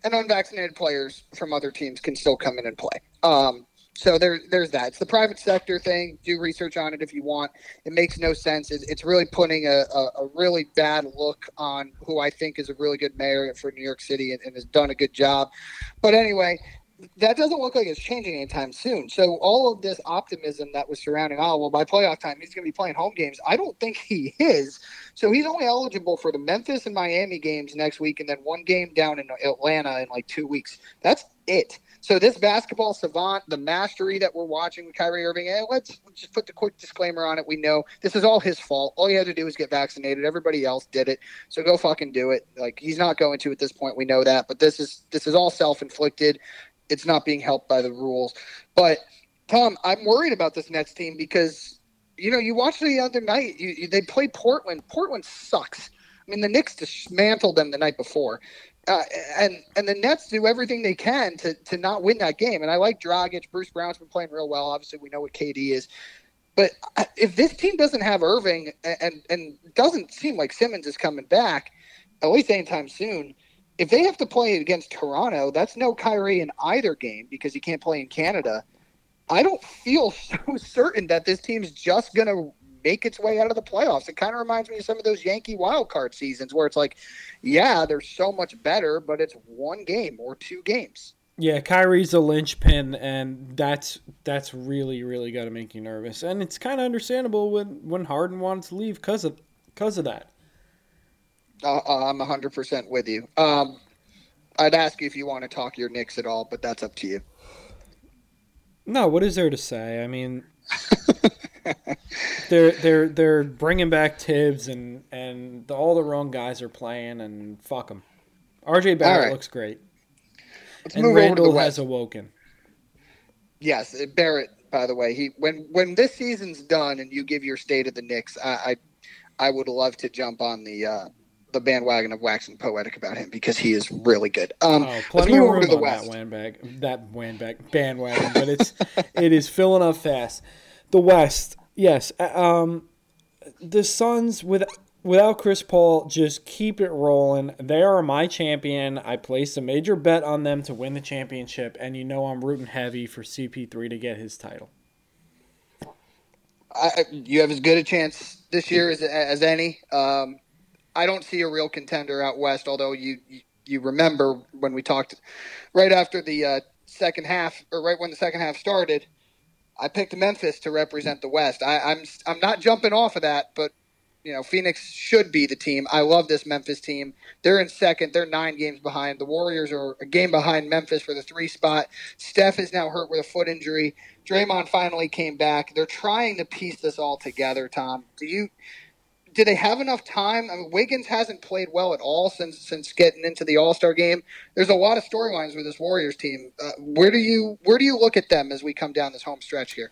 and unvaccinated players from other teams can still come in and play. Um, so there, there's that. It's the private sector thing. Do research on it if you want. It makes no sense. It's, it's really putting a, a, a really bad look on who I think is a really good mayor for New York City and, and has done a good job. But anyway, that doesn't look like it's changing anytime soon. So all of this optimism that was surrounding, oh well, by playoff time he's going to be playing home games. I don't think he [laughs] is. So he's only eligible for the Memphis and Miami games next week, and then one game down in Atlanta in like two weeks. That's it. So this basketball savant, the mastery that we're watching with Kyrie Irving, eh, and let's just put the quick disclaimer on it. We know this is all his fault. All he had to do was get vaccinated. Everybody else did it. So go fucking do it. Like he's not going to at this point. We know that. But this is this is all self inflicted. It's not being helped by the rules. But Tom, I'm worried about this Nets team because you know you watched the other night. You, you, they played Portland. Portland sucks. I mean, the Knicks dismantled them the night before. Uh, and and the Nets do everything they can to to not win that game. And I like Dragic. Bruce Brown's been playing real well. Obviously, we know what KD is. But if this team doesn't have Irving and and doesn't seem like Simmons is coming back, at least anytime soon, if they have to play against Toronto, that's no Kyrie in either game because he can't play in Canada. I don't feel [laughs] so certain that this team's just to make its way out of the playoffs. It kind of reminds me of some of those Yankee wild card seasons where it's like, yeah, they're so much better, but it's one game or two games. Yeah, Kyrie's a linchpin, and that's that's really really got to make you nervous. And it's kind of understandable when when Harden wants to leave because of because of that. Uh, I'm 100% with you. Um, I'd ask you if you want to talk your Knicks at all, but that's up to you. No, what is there to say? I mean, [laughs] they're they're they're bringing back Thibs and and the, all the wrong guys are playing and fuck them. RJ Barrett right. looks great. Let's and Randle has awoken. Yes, Barrett. By the way, he when when this season's done and you give your state of the Knicks, I I, I would love to jump on the uh, the bandwagon of waxing poetic about him because he is really good. Um, oh, plenty of room to the on West. that bandwagon, that bandwagon, bandwagon, but it's [laughs] it is filling up fast. The West, yes. Um, the Suns with without Chris Paul, just keep it rolling. They are my champion. I placed a major bet on them to win the championship, and you know I'm rooting heavy for CP3 to get his title. I, you have as good a chance this year as, as any. Um, I don't see a real contender out west. Although you you, you remember when we talked right after the uh, second half, or right when the second half started, I picked Memphis to represent the West. I, I'm I'm not jumping off of that, but you know, Phoenix should be the team. I love this Memphis team. They're in second. They're nine games behind. The Warriors are a game behind Memphis for the three spot. Steph is now hurt with a foot injury. Draymond finally came back. They're trying to piece this all together. Tom, do you do they have enough time? I mean, Wiggins hasn't played well at all since since getting into the All Star game. There's a lot of storylines with this Warriors team. Uh, where do you where do you look at them as we come down this home stretch here?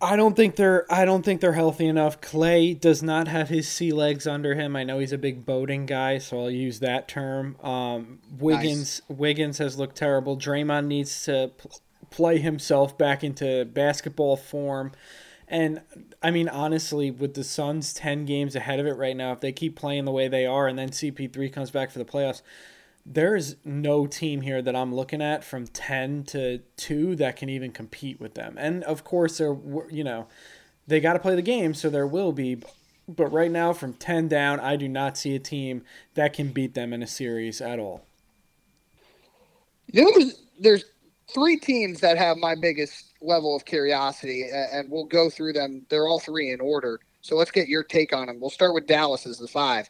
I don't think they're I don't think they're healthy enough. Clay does not have his sea legs under him. I know he's a big boating guy, so I'll use that term. Um, Wiggins nice. Wiggins has looked terrible. Draymond needs to pl- play himself back into basketball form. And I mean, honestly, with the Suns 10 games ahead of it right now, if they keep playing the way they are and then CP3 comes back for the playoffs, there's no team here that I'm looking at from 10 to 2 that can even compete with them. And of course, they're, you know, they got to play the game, so there will be. But right now, from 10 down, I do not see a team that can beat them in a series at all. You know, there's three teams that have my biggest level of curiosity, and we'll go through them. They're all three in order. So let's get your take on them. We'll start with Dallas as the five.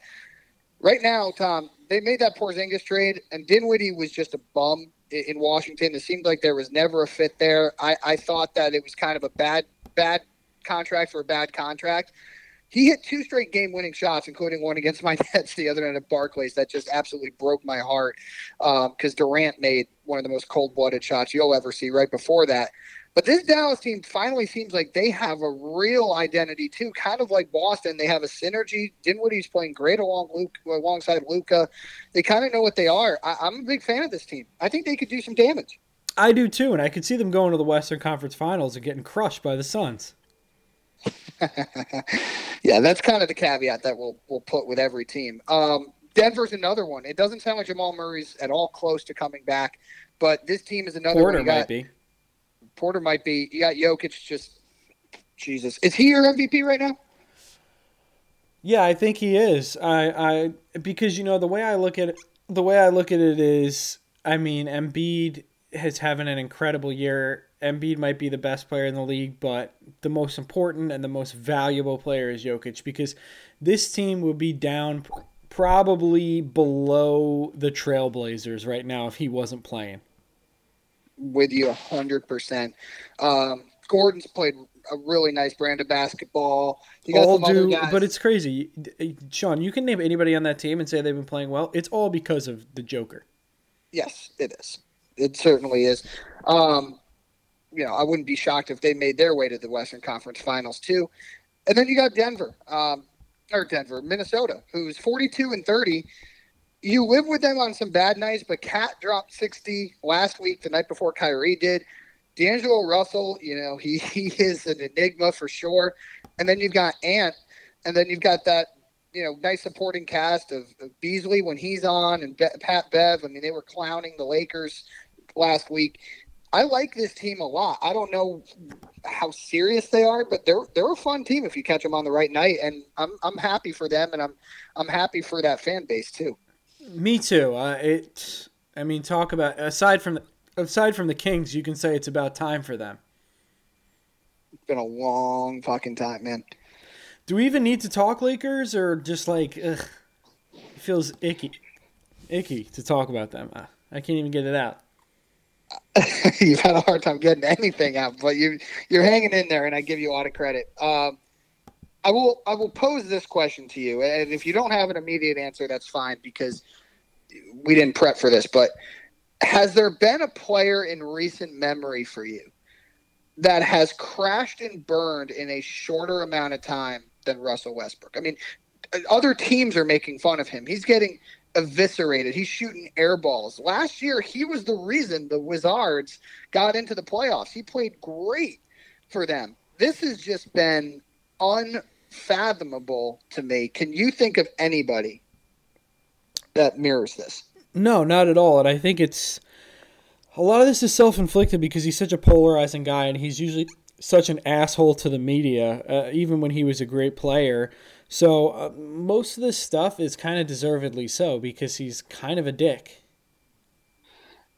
Right now, Tom, they made that Porzingis trade, and Dinwiddie was just a bum in Washington. It seemed like there was never a fit there. I, I thought that it was kind of a bad bad contract for a bad contract. He hit two straight game winning shots, including one against my [laughs] Nets the other night at Barclays that just absolutely broke my heart because um, Durant made one of the most cold blooded shots you'll ever see right before that. But this Dallas team finally seems like they have a real identity too, kind of like Boston. They have a synergy. Dinwiddie's playing great along Luke, alongside Luka. They kind of know what they are. I, I'm a big fan of this team. I think they could do some damage. I do too, and I could see them going to the Western Conference Finals and getting crushed by the Suns. [laughs] yeah, that's kind of the caveat that we'll we'll put with every team. Um, Denver's another one. It doesn't sound like Jamal Murray's at all close to coming back, but this team is another Porter one. Got, might be. Porter might be. You got Jokic. Just Jesus, is he your MVP right now? Yeah, I think he is. I, I because you know the way I look at it, the way I look at it is, I mean, Embiid has having an incredible year. Embiid might be the best player in the league, but the most important and the most valuable player is Jokic because this team would be down probably below the Trailblazers right now if he wasn't playing with you 100%. Um, Gordon's played a really nice brand of basketball. You all do, but it's crazy. Sean, you can name anybody on that team and say they've been playing well. It's all because of the Joker. Yes, it is. It certainly is. Um, you know, I wouldn't be shocked if they made their way to the Western Conference Finals too. And then you got Denver, um, or Denver, Minnesota, who's 42 and 30 you live with them on some bad nights, but KAT dropped 60 last week, the night before Kyrie did. D'Angelo Russell, you know, [laughs] he, he is an enigma for sure. And then you've got Ant, and then you've got that, you know, nice supporting cast of, of Beasley when he's on and Be- Pat Bev. I mean, they were clowning the Lakers last week. I like this team a lot. I don't know how serious they are, but they're they're a fun team if you catch them on the right night, and I'm I'm happy for them, and I'm I'm happy for that fan base too. Me too. Uh, it. I mean, talk about aside from the, aside from the Kings, you can say it's about time for them. It's been a long fucking time, man. Do we even need to talk Lakers, or just like ugh, it feels icky, icky to talk about them? Uh, I can't even get it out. [laughs] You've had a hard time getting anything out, but you you're hanging in there, and I give you a lot of credit. Um, I will I will pose this question to you, and if you don't have an immediate answer, that's fine because we didn't prep for this. But has there been a player in recent memory for you that has crashed and burned in a shorter amount of time than Russell Westbrook? I mean, other teams are making fun of him. He's getting eviscerated. He's shooting air balls. Last year, he was the reason the Wizards got into the playoffs. He played great for them. This has just been unfathomable to me. Can you think of anybody that mirrors this? No, not at all. And I think it's a lot of this is self inflicted because he's such a polarizing guy and he's usually such an asshole to the media, uh, even when he was a great player. So uh, most of this stuff is kind of deservedly so because he's kind of a dick.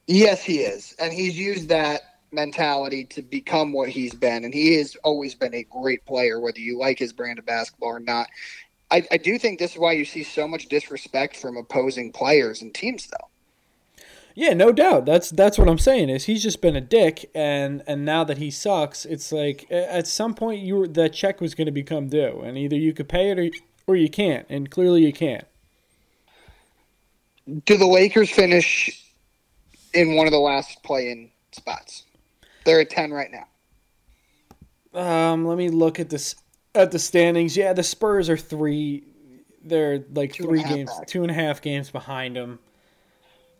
Yes, he is. And he's used that mentality to become what he's been. And he has always been a great player, whether you like his brand of basketball or not. I, I do think this is why you see so much disrespect from opposing players and teams, though. Yeah, no doubt. That's that's what I'm saying. Is he's just been a dick, and and now that he sucks, it's like at some point you were, that check was going to become due, and either you could pay it or or you can't, and clearly you can't. Do the Lakers finish in one of the last play-in spots? They're at ten right now. Um, let me look at this at the standings. Yeah, the Spurs are three. They're like two three games, back. two and a half games behind them.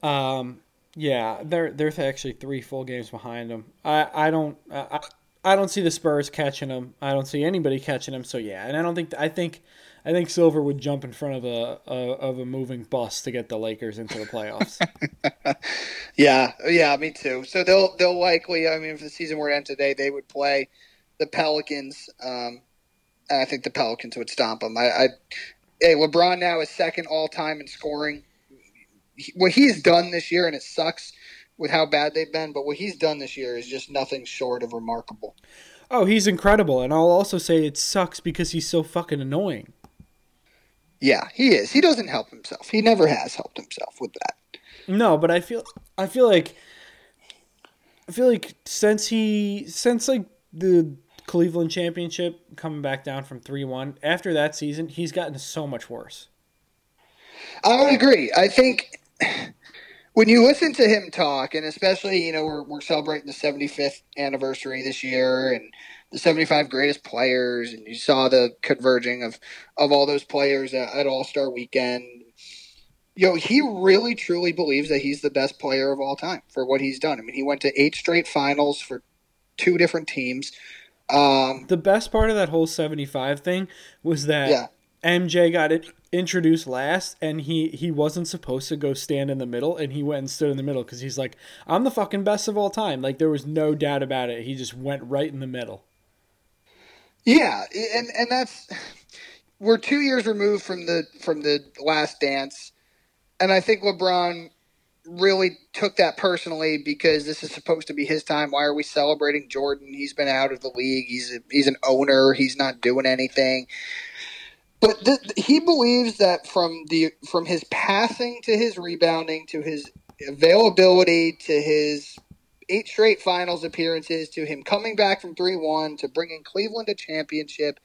Um, yeah, they're they're actually three full games behind them. I I don't I, I don't see the Spurs catching them. I don't see anybody catching them. So yeah, and I don't think I think I think Silver would jump in front of a, a of a moving bus to get the Lakers into the playoffs. [laughs] yeah, yeah, me too. So they'll they'll likely. I mean, if the season were to end today, they would play the Pelicans. Um, and I think the Pelicans would stomp them. I, I hey, LeBron now is second all time in scoring what he's done this year, and it sucks with how bad they've been, but what he's done this year is just nothing short of remarkable. Oh, he's incredible, and I'll also say it sucks because he's so fucking annoying. Yeah, he is. He doesn't help himself. He never has helped himself with that. No, but I feel I feel like I feel like since he since like the Cleveland championship coming back down from 3-1 after that season, he's gotten so much worse. I would agree. I think when you listen to him talk, and especially, you know, we're, we're celebrating the 75th anniversary this year and the 75 greatest players, and you saw the converging of, of all those players at, at All Star weekend. You know, he really truly believes that he's the best player of all time for what he's done. I mean, he went to eight straight finals for two different teams. Um, the best part of that whole 75 thing was that yeah. MJ got it introduced last and he he wasn't supposed to go stand in the middle and he went and stood in the middle because he's like i'm the fucking best of all time. Like there was no doubt about it. He just went right in the middle. Yeah and and that's we're two years removed from the from the last dance and i think lebron really took that personally because this is supposed to be his time. Why are we celebrating jordan? He's been out of the league. He's a, he's an owner. He's not doing anything but th- he believes that from the from his passing to his rebounding to his availability to his eight straight finals appearances to him coming back from 3-1 to bringing Cleveland a championship,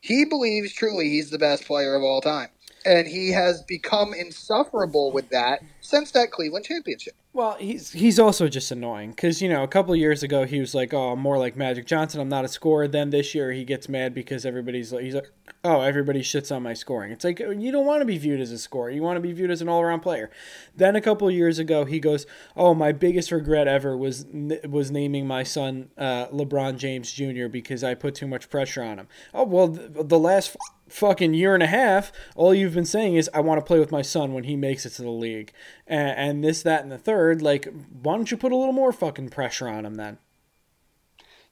he believes truly he's the best player of all time. And he has become insufferable with that since that Cleveland championship. Well, he's he's also just annoying because you know a couple years ago he was like, "Oh, I'm more like Magic Johnson. I'm not a scorer." Then this year he gets mad because everybody's like, he's like, "Oh, everybody shits on my scoring." It's like you don't want to be viewed as a scorer. You want to be viewed as an all-around player. Then a couple years ago he goes, "Oh, my biggest regret ever was was naming my son uh, LeBron James Jr. because I put too much pressure on him." Oh well, the last fucking year and a half, all you've been saying is, I want to play with my son when he makes it to the league. And, and, this, that, and the third. Like, why don't you put a little more fucking pressure on him then?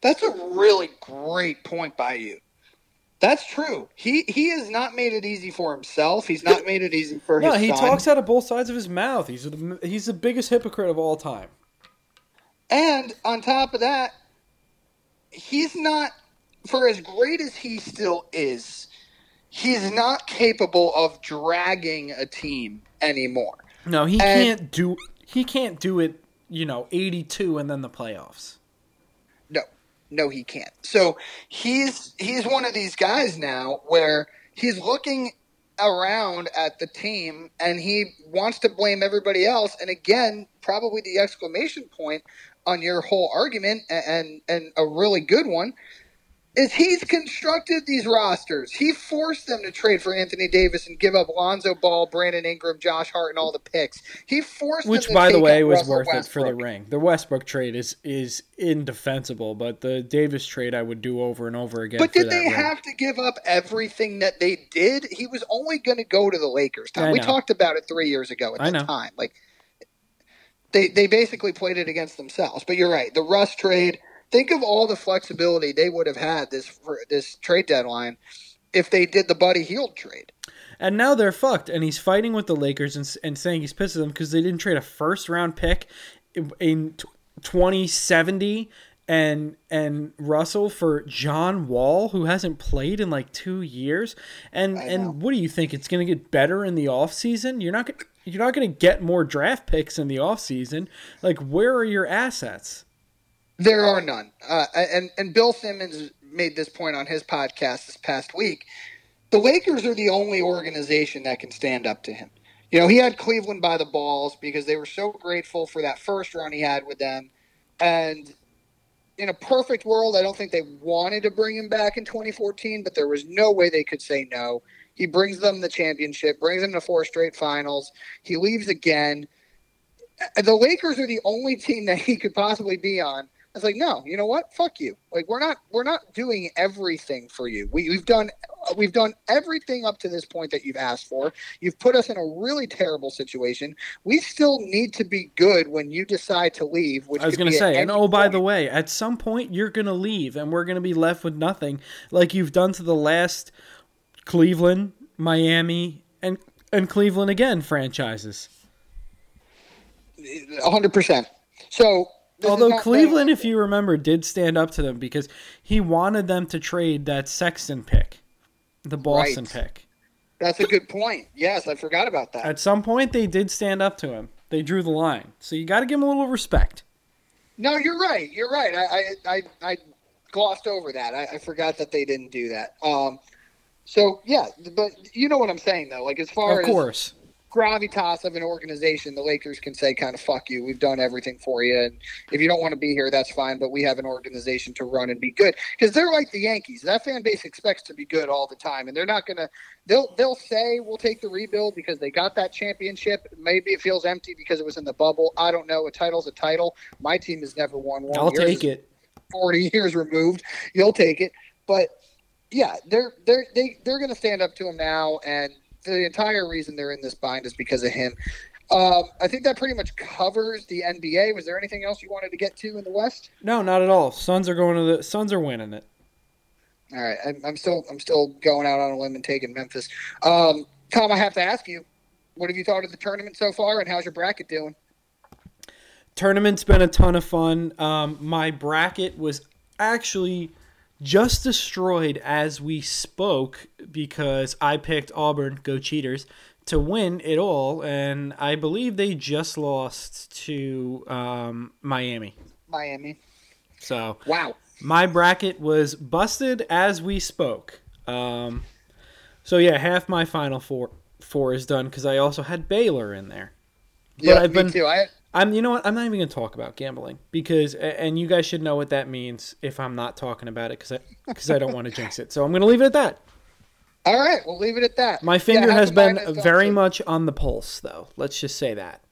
That's a really great point by you. That's true. He he has not made it easy for himself. He's not made it easy for no, his. No, he son. talks out of both sides of his mouth. He's the, he's the biggest hypocrite of all time. And on top of that, he's not for as great as he still is he's not capable of dragging a team anymore. No, he and, can't do he can't do it, you know, 82 and then the playoffs. No. No, he can't. So he's he's one of these guys now where he's looking around at the team and he wants to blame everybody else. And again, probably the exclamation point on your whole argument and and, and a really good one is he's constructed these rosters. He forced them to trade for Anthony Davis and give up Lonzo Ball, Brandon Ingram, Josh Hart, and all the picks. He forced which, by the way, was Russell worth it for the ring. The Westbrook trade is is indefensible, but the Davis trade I would do over and over again. But did they ring. have to give up everything that they did? He was only going to go to the Lakers. Tom. We talked about it three years ago at the time. Like they they basically played it against themselves. But you're right. The Russ trade. Think of all the flexibility they would have had this this trade deadline if they did the Buddy Hield trade. And now they're fucked. And he's fighting with the Lakers and, and saying he's pissed at them because they didn't trade a first round pick in, in 2070 and and Russell for John Wall, who hasn't played in like two years. And and what do you think? It's going to get better in the offseason? You're not gonna, you're not going to get more draft picks in the offseason. Like, where are your assets? There are none. Uh, and and Bill Simmons made this point on his podcast this past week. The Lakers are the only organization that can stand up to him. You know, he had Cleveland by the balls because they were so grateful for that first run he had with them. And in a perfect world, I don't think they wanted to bring him back in 2014, but there was no way they could say no. He brings them the championship, brings them to four straight finals. He leaves again. The Lakers are the only team that he could possibly be on. I was like, no, you know what? Fuck you. Like we're not we're not doing everything for you. We, we've done we've done everything up to this point that you've asked for. You've put us in a really terrible situation. We still need to be good when you decide to leave. Which I was going to say, and oh, by the way, at some point you're going to leave, and we're going to be left with nothing, like you've done to the last Cleveland, Miami, and and Cleveland again franchises. hundred percent. So Although Cleveland, if you remember, did stand up to them because he wanted them to trade that Sexton pick, the Boston Right. pick. that's a good point. Yes, I forgot about that. At some point, they did stand up to him. They drew the line, so you got to give him a little respect. No, you're right. You're right. I I, I, I glossed over that. I, I forgot that they didn't do that. Um, so yeah, but you know what I'm saying though. Like as far Of as of course, gravitas of an organization, the Lakers can say kind of fuck you. We've done everything for you, and if you don't want to be here, that's fine. But we have an organization to run and be good because they're like the Yankees. That fan base expects to be good all the time, and they're not gonna. They'll they'll say we'll take the rebuild because they got that championship. Maybe it feels empty because it was in the bubble. I don't know. A title's a title. My team has never won one. I'll Yours take it. 40 years removed. You'll take it. But yeah, they're they're they, they're going to stand up to him now, and the entire reason they're in this bind is because of him. Um, I think that pretty much covers the NBA. Was there anything else you wanted to get to in the West? No, not at all. Suns are going to the Suns are winning it. All right, I'm, I'm still I'm still going out on a limb and taking Memphis. Um, Tom, I have to ask you, what have you thought of the tournament so far, and how's your bracket doing? Tournament's been a ton of fun. Um, my bracket was actually just destroyed as we spoke because I picked Auburn, go Cheaters, to win it all, and I believe they just lost to um, Miami. Miami. So Wow. my bracket was busted as we spoke. Um, so yeah, half my final four four is done because I also had Baylor in there. But Yeah, I've me been too. I I'm you know what I'm not even gonna talk about gambling because and you guys should know what that means if I'm not talking about it because I because I don't want to jinx it. So I'm gonna leave it at that. all right. We'll leave it at that. My finger how's has been very much on the pulse though. Let's just say that.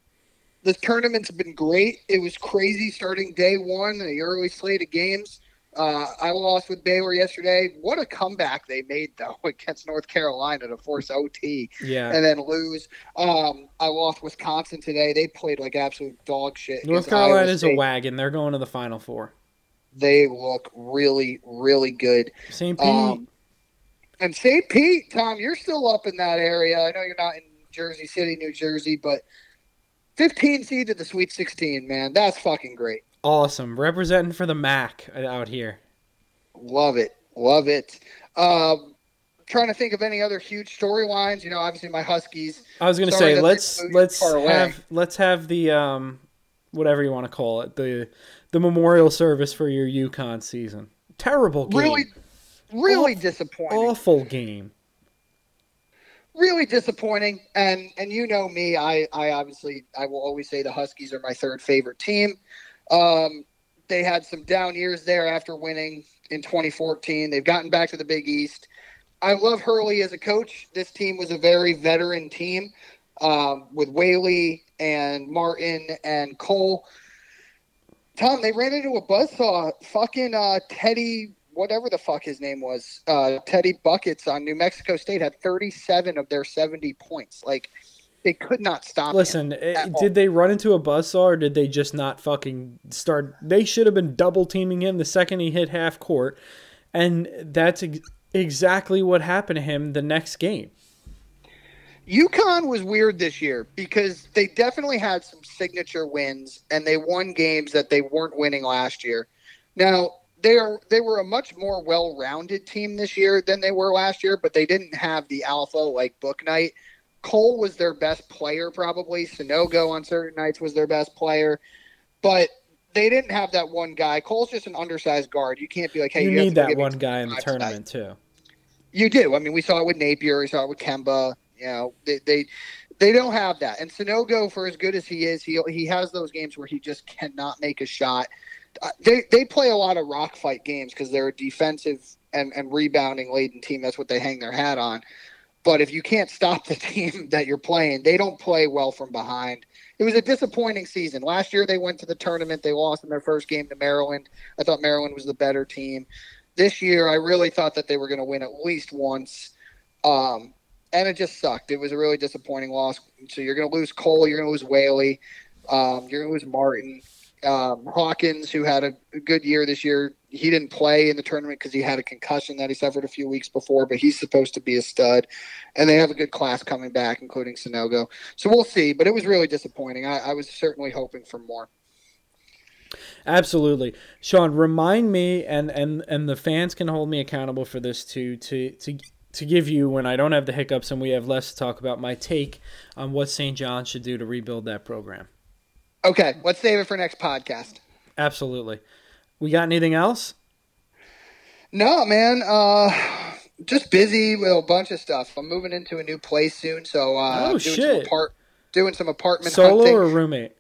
the tournament's been great. It was crazy starting day one, the early slate of games. Uh, I lost with Baylor yesterday. What a comeback they made though [laughs] against North Carolina to force OT Yeah. and then lose. Um, I lost Wisconsin today. They played like absolute dog shit. North Carolina is a wagon. They're going to the final four. They look really, really good. St. Pete. Um, and St. Pete, Tom, you're still up in that area. I know you're not in Jersey City, New Jersey, but 15 seed to the Sweet 16, man. That's fucking great. Awesome. Representing for the MAAC out here. Love it. Love it. Um, trying to think of any other huge storylines. You know, obviously my Huskies. I was gonna say let's let's away. have let's have the um whatever you want to call it, the the memorial service for your UConn season. Terrible game. Really, really disappointing. Awful game. Really disappointing. And and you know me, I I obviously I will always say the Huskies are my third favorite team. Um, they had some down years there after winning in 2014. They've gotten back to the Big East. I love Hurley as a coach. This team was a very veteran team um, with Whaley and Martin and Cole. Tom, they ran into a buzzsaw. Fucking uh, Teddy, whatever the fuck his name was, uh, Teddy Buckets on New Mexico State had 37 of their 70 points. Like, they could not stop. Listen, eh, did they run into a buzzsaw or did they just not fucking start? They should have been double teaming him the second he hit half court, and that's ex- exactly what happened to him the next game. UConn was weird this year because they definitely had some signature wins and they won games that they weren't winning last year. Now they are they were a much more well-rounded team this year than they were last year, but they didn't have the alpha like Bouknight. Cole was their best player probably. Sanogo on certain nights was their best player, but they didn't have that one guy. Cole's just an undersized guard. You can't be like, hey, you, you need that one guy in the tournament tonight. too. You do. I mean, we saw it with Napier. We saw it with Kemba. You know, they they, they don't have that. And Sanogo, for as good as he is, he he has those games where he just cannot make a shot. Uh, they they play a lot of rock fight games because they're a defensive and, and rebounding laden team. That's what they hang their hat on. But if you can't stop the [laughs] team that you're playing, they don't play well from behind. It was a disappointing season. Last year they went to the tournament. They lost in their first game to Maryland. I thought Maryland was the better team. This year I really thought that they were going to win at least once. Um, and it just sucked. It was a really disappointing loss. So you're going to lose Cole, you're going to lose Whaley, um, you're going to lose Martin. Um, Hawkins, who had a, a, good year this year, he didn't play in the tournament because he had a concussion that he suffered a few weeks before, but he's supposed to be a stud. And they have a good class coming back, including Sanogo. So we'll see. But it was really disappointing. I, I was certainly hoping for more. Absolutely, Sean. Remind me, and and and the fans can hold me accountable for this too. To to to give you when I don't have the hiccups and we have less to talk about my take on what St. John should do to rebuild that program. Okay, let's save it for next podcast. Absolutely. We got anything else? No, man. Uh, just busy with a bunch of stuff. I'm moving into a new place soon, so uh, oh doing shit, some apart- doing some apartment solo hunting. or roommate.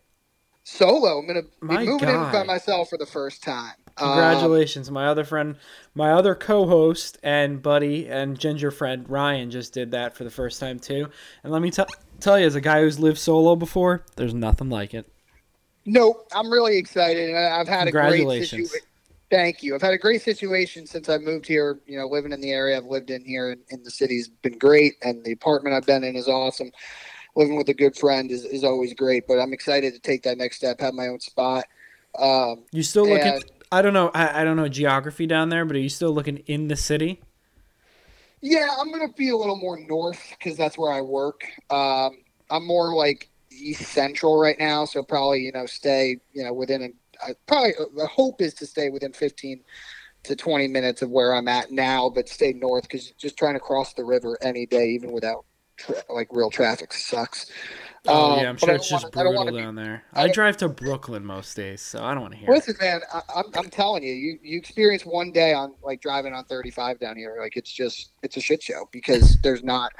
Solo. I'm gonna My be moving God. in by myself for the first time. Congratulations, um, my other friend, my other co-host and buddy and ginger friend Ryan just did that for the first time too. And let me t- tell you, as a guy who's lived solo before, there's nothing like it. Nope, I'm really excited, and I've had a great situation. Thank you. I've had a great situation since I moved here. You know, living in the area I've lived in here in, in the city's been great, and the apartment I've been in is awesome. Living with a good friend is, is always great, but I'm excited to take that next step, have my own spot. Um, You still looking? And- I don't know. I, I don't know geography down there, but are you still looking in the city? Yeah, I'm gonna be a little more north because that's where I work. Um, I'm more like east central right now, so probably you know stay you know within a probably the hope is to stay within 15 to 20 minutes of where I'm at now, but stay north because just trying to cross the river any day, even without tra- like real traffic, sucks. Oh Um, yeah, I'm sure it's just wanna- brutal wanna be- down there. I I drive to Brooklyn most days, so I don't want to hear. it. Listen, man, I, I'm, I'm telling you, you, you experience one day on like driving on 35 down here. Like it's just, it's a shit show because there's not,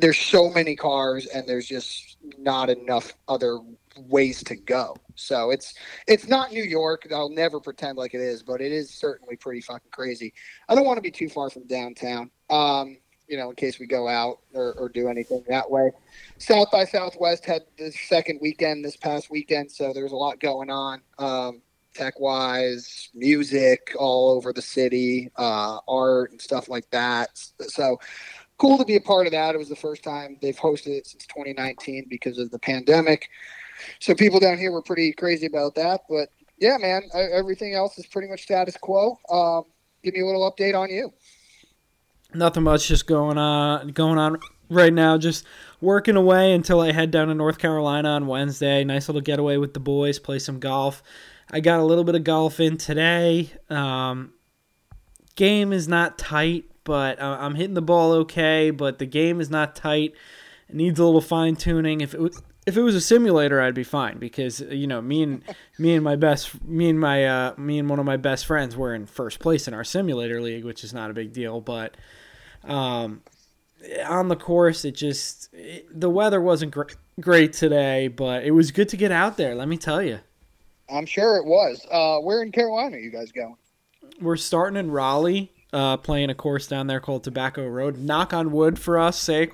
there's so many cars and there's just not enough other ways to go. So it's, it's not New York. I'll never pretend like it is, but it is certainly pretty fucking crazy. I don't want to be too far from downtown. Um, you know, in case we go out or, or do anything that way. South by Southwest had the second weekend this past weekend, so there's a lot going on. Um, tech wise, music all over the city, uh, art and stuff like that. So cool to be a part of that. It was the first time they've hosted it since 2019 because of the pandemic. So people down here were pretty crazy about that. But yeah, man, everything else is pretty much status quo. Um, give me a little update on you. Nothing much, just going on, going on right now. Just working away until I head down to North Carolina on Wednesday. Nice little getaway with the boys, play some golf. I got a little bit of golf in today. Um, game is not tight, but uh, I'm hitting the ball okay. But the game is not tight. It needs a little fine tuning. If it was, if it was a simulator, I'd be fine because you know me and me and my best me and my uh, me and one of my best friends were in first place in our simulator league, which is not a big deal. But um, on the course, it just it, the weather wasn't gr- great today, but it was good to get out there. Let me tell you. I'm sure it was. Uh, where in Carolina are you guys going? We're starting in Raleigh, uh, playing a course down there called Tobacco Road. Knock on wood for us, say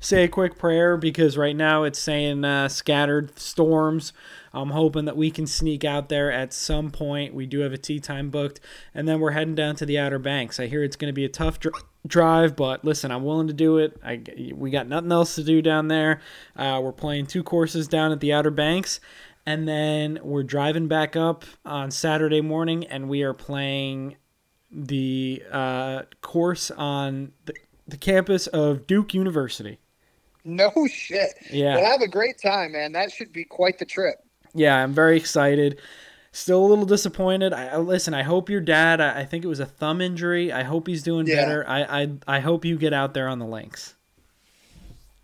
say a quick prayer because right now it's saying uh, scattered storms. I'm hoping that we can sneak out there at some point. We do have a tee time booked, and then we're heading down to the Outer Banks. I hear it's going to be a tough dr- drive, but listen, I'm willing to do it. I, we got nothing else to do down there. Uh, we're playing two courses down at the Outer Banks, and then we're driving back up on Saturday morning, and we are playing the uh, course on the, the campus of Duke University. No shit. Yeah. Well, have a great time, man. That should be quite the trip. Yeah, I'm very excited. Still a little disappointed. I, listen. I hope your dad. I, I, think it was a thumb injury. I hope he's doing yeah. better. I, I I hope you get out there on the links.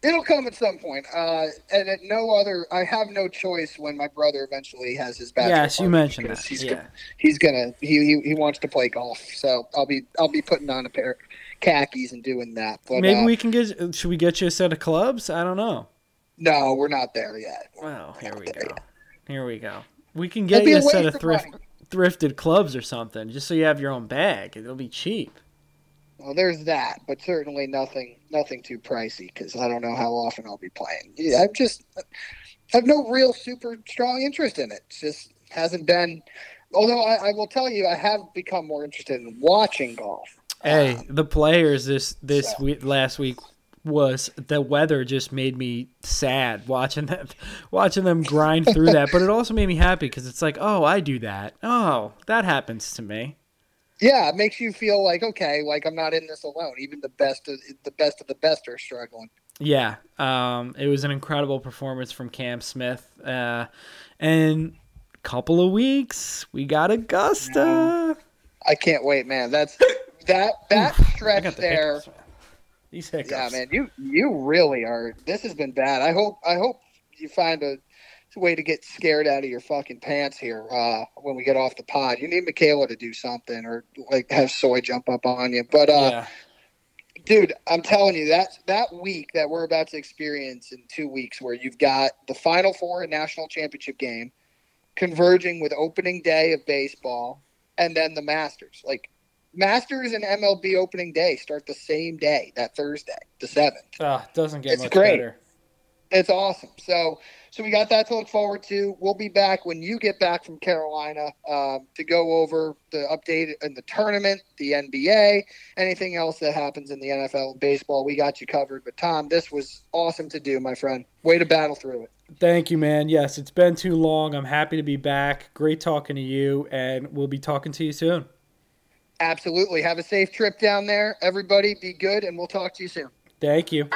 It'll come at some point. Uh, and at no other, I have no choice when my brother eventually has his back. Yes, you mentioned that. He's yeah. Gonna, he's gonna he, he he wants to play golf, so I'll be I'll be putting on a pair of khakis and doing that. But maybe uh, we can get. Should we get you a set of clubs? I don't know. No, we're not there yet. Well, here we go. Yet. Here we go. We can get you a set of thrift money. thrifted clubs or something, just so you have your own bag. It'll be cheap. Well, there's that, but certainly nothing nothing too pricey because I don't know how often I'll be playing. Yeah, I've just I have no real super strong interest in it. It just hasn't been. Although I, I will tell you, I have become more interested in watching golf. Hey, um, the players this this so. week, last week was the weather just made me sad watching them watching them grind through that but it also made me happy because it's like oh i do that. Oh that happens to me. Yeah it makes you feel like okay like i'm not in this alone. Even the best of the best of the best are struggling. Yeah um, it was an incredible performance from cam smith uh, and couple of weeks we got augusta. I can't wait man. That's that [laughs] that stretch the there these hiccups. Yeah, man, you you really are. This has been bad. I hope I hope you find a way to get scared out of your fucking pants here uh, when we get off the pod. You need Michaela to do something or like have soy jump up on you. But uh, yeah. dude, I'm telling you that that week that we're about to experience in two weeks, where you've got the Final Four and national championship game converging with opening day of baseball, and then the Masters. Like Masters and MLB opening day start the same day, that Thursday, the seventh. Ah, doesn't get it's much great. better. It's awesome. So, so we got that to look forward to. We'll be back when you get back from Carolina um, to go over the update in the tournament, the NBA, anything else that happens in the NFL and baseball. We got you covered. But Tom, this was awesome to do, my friend. Way to battle through it. Thank you, man. Yes, it's been too long. I'm happy to be back. Great talking to you, and we'll be talking to you soon. Absolutely. Have a safe trip down there. Everybody be good, and we'll talk to you soon. Thank you.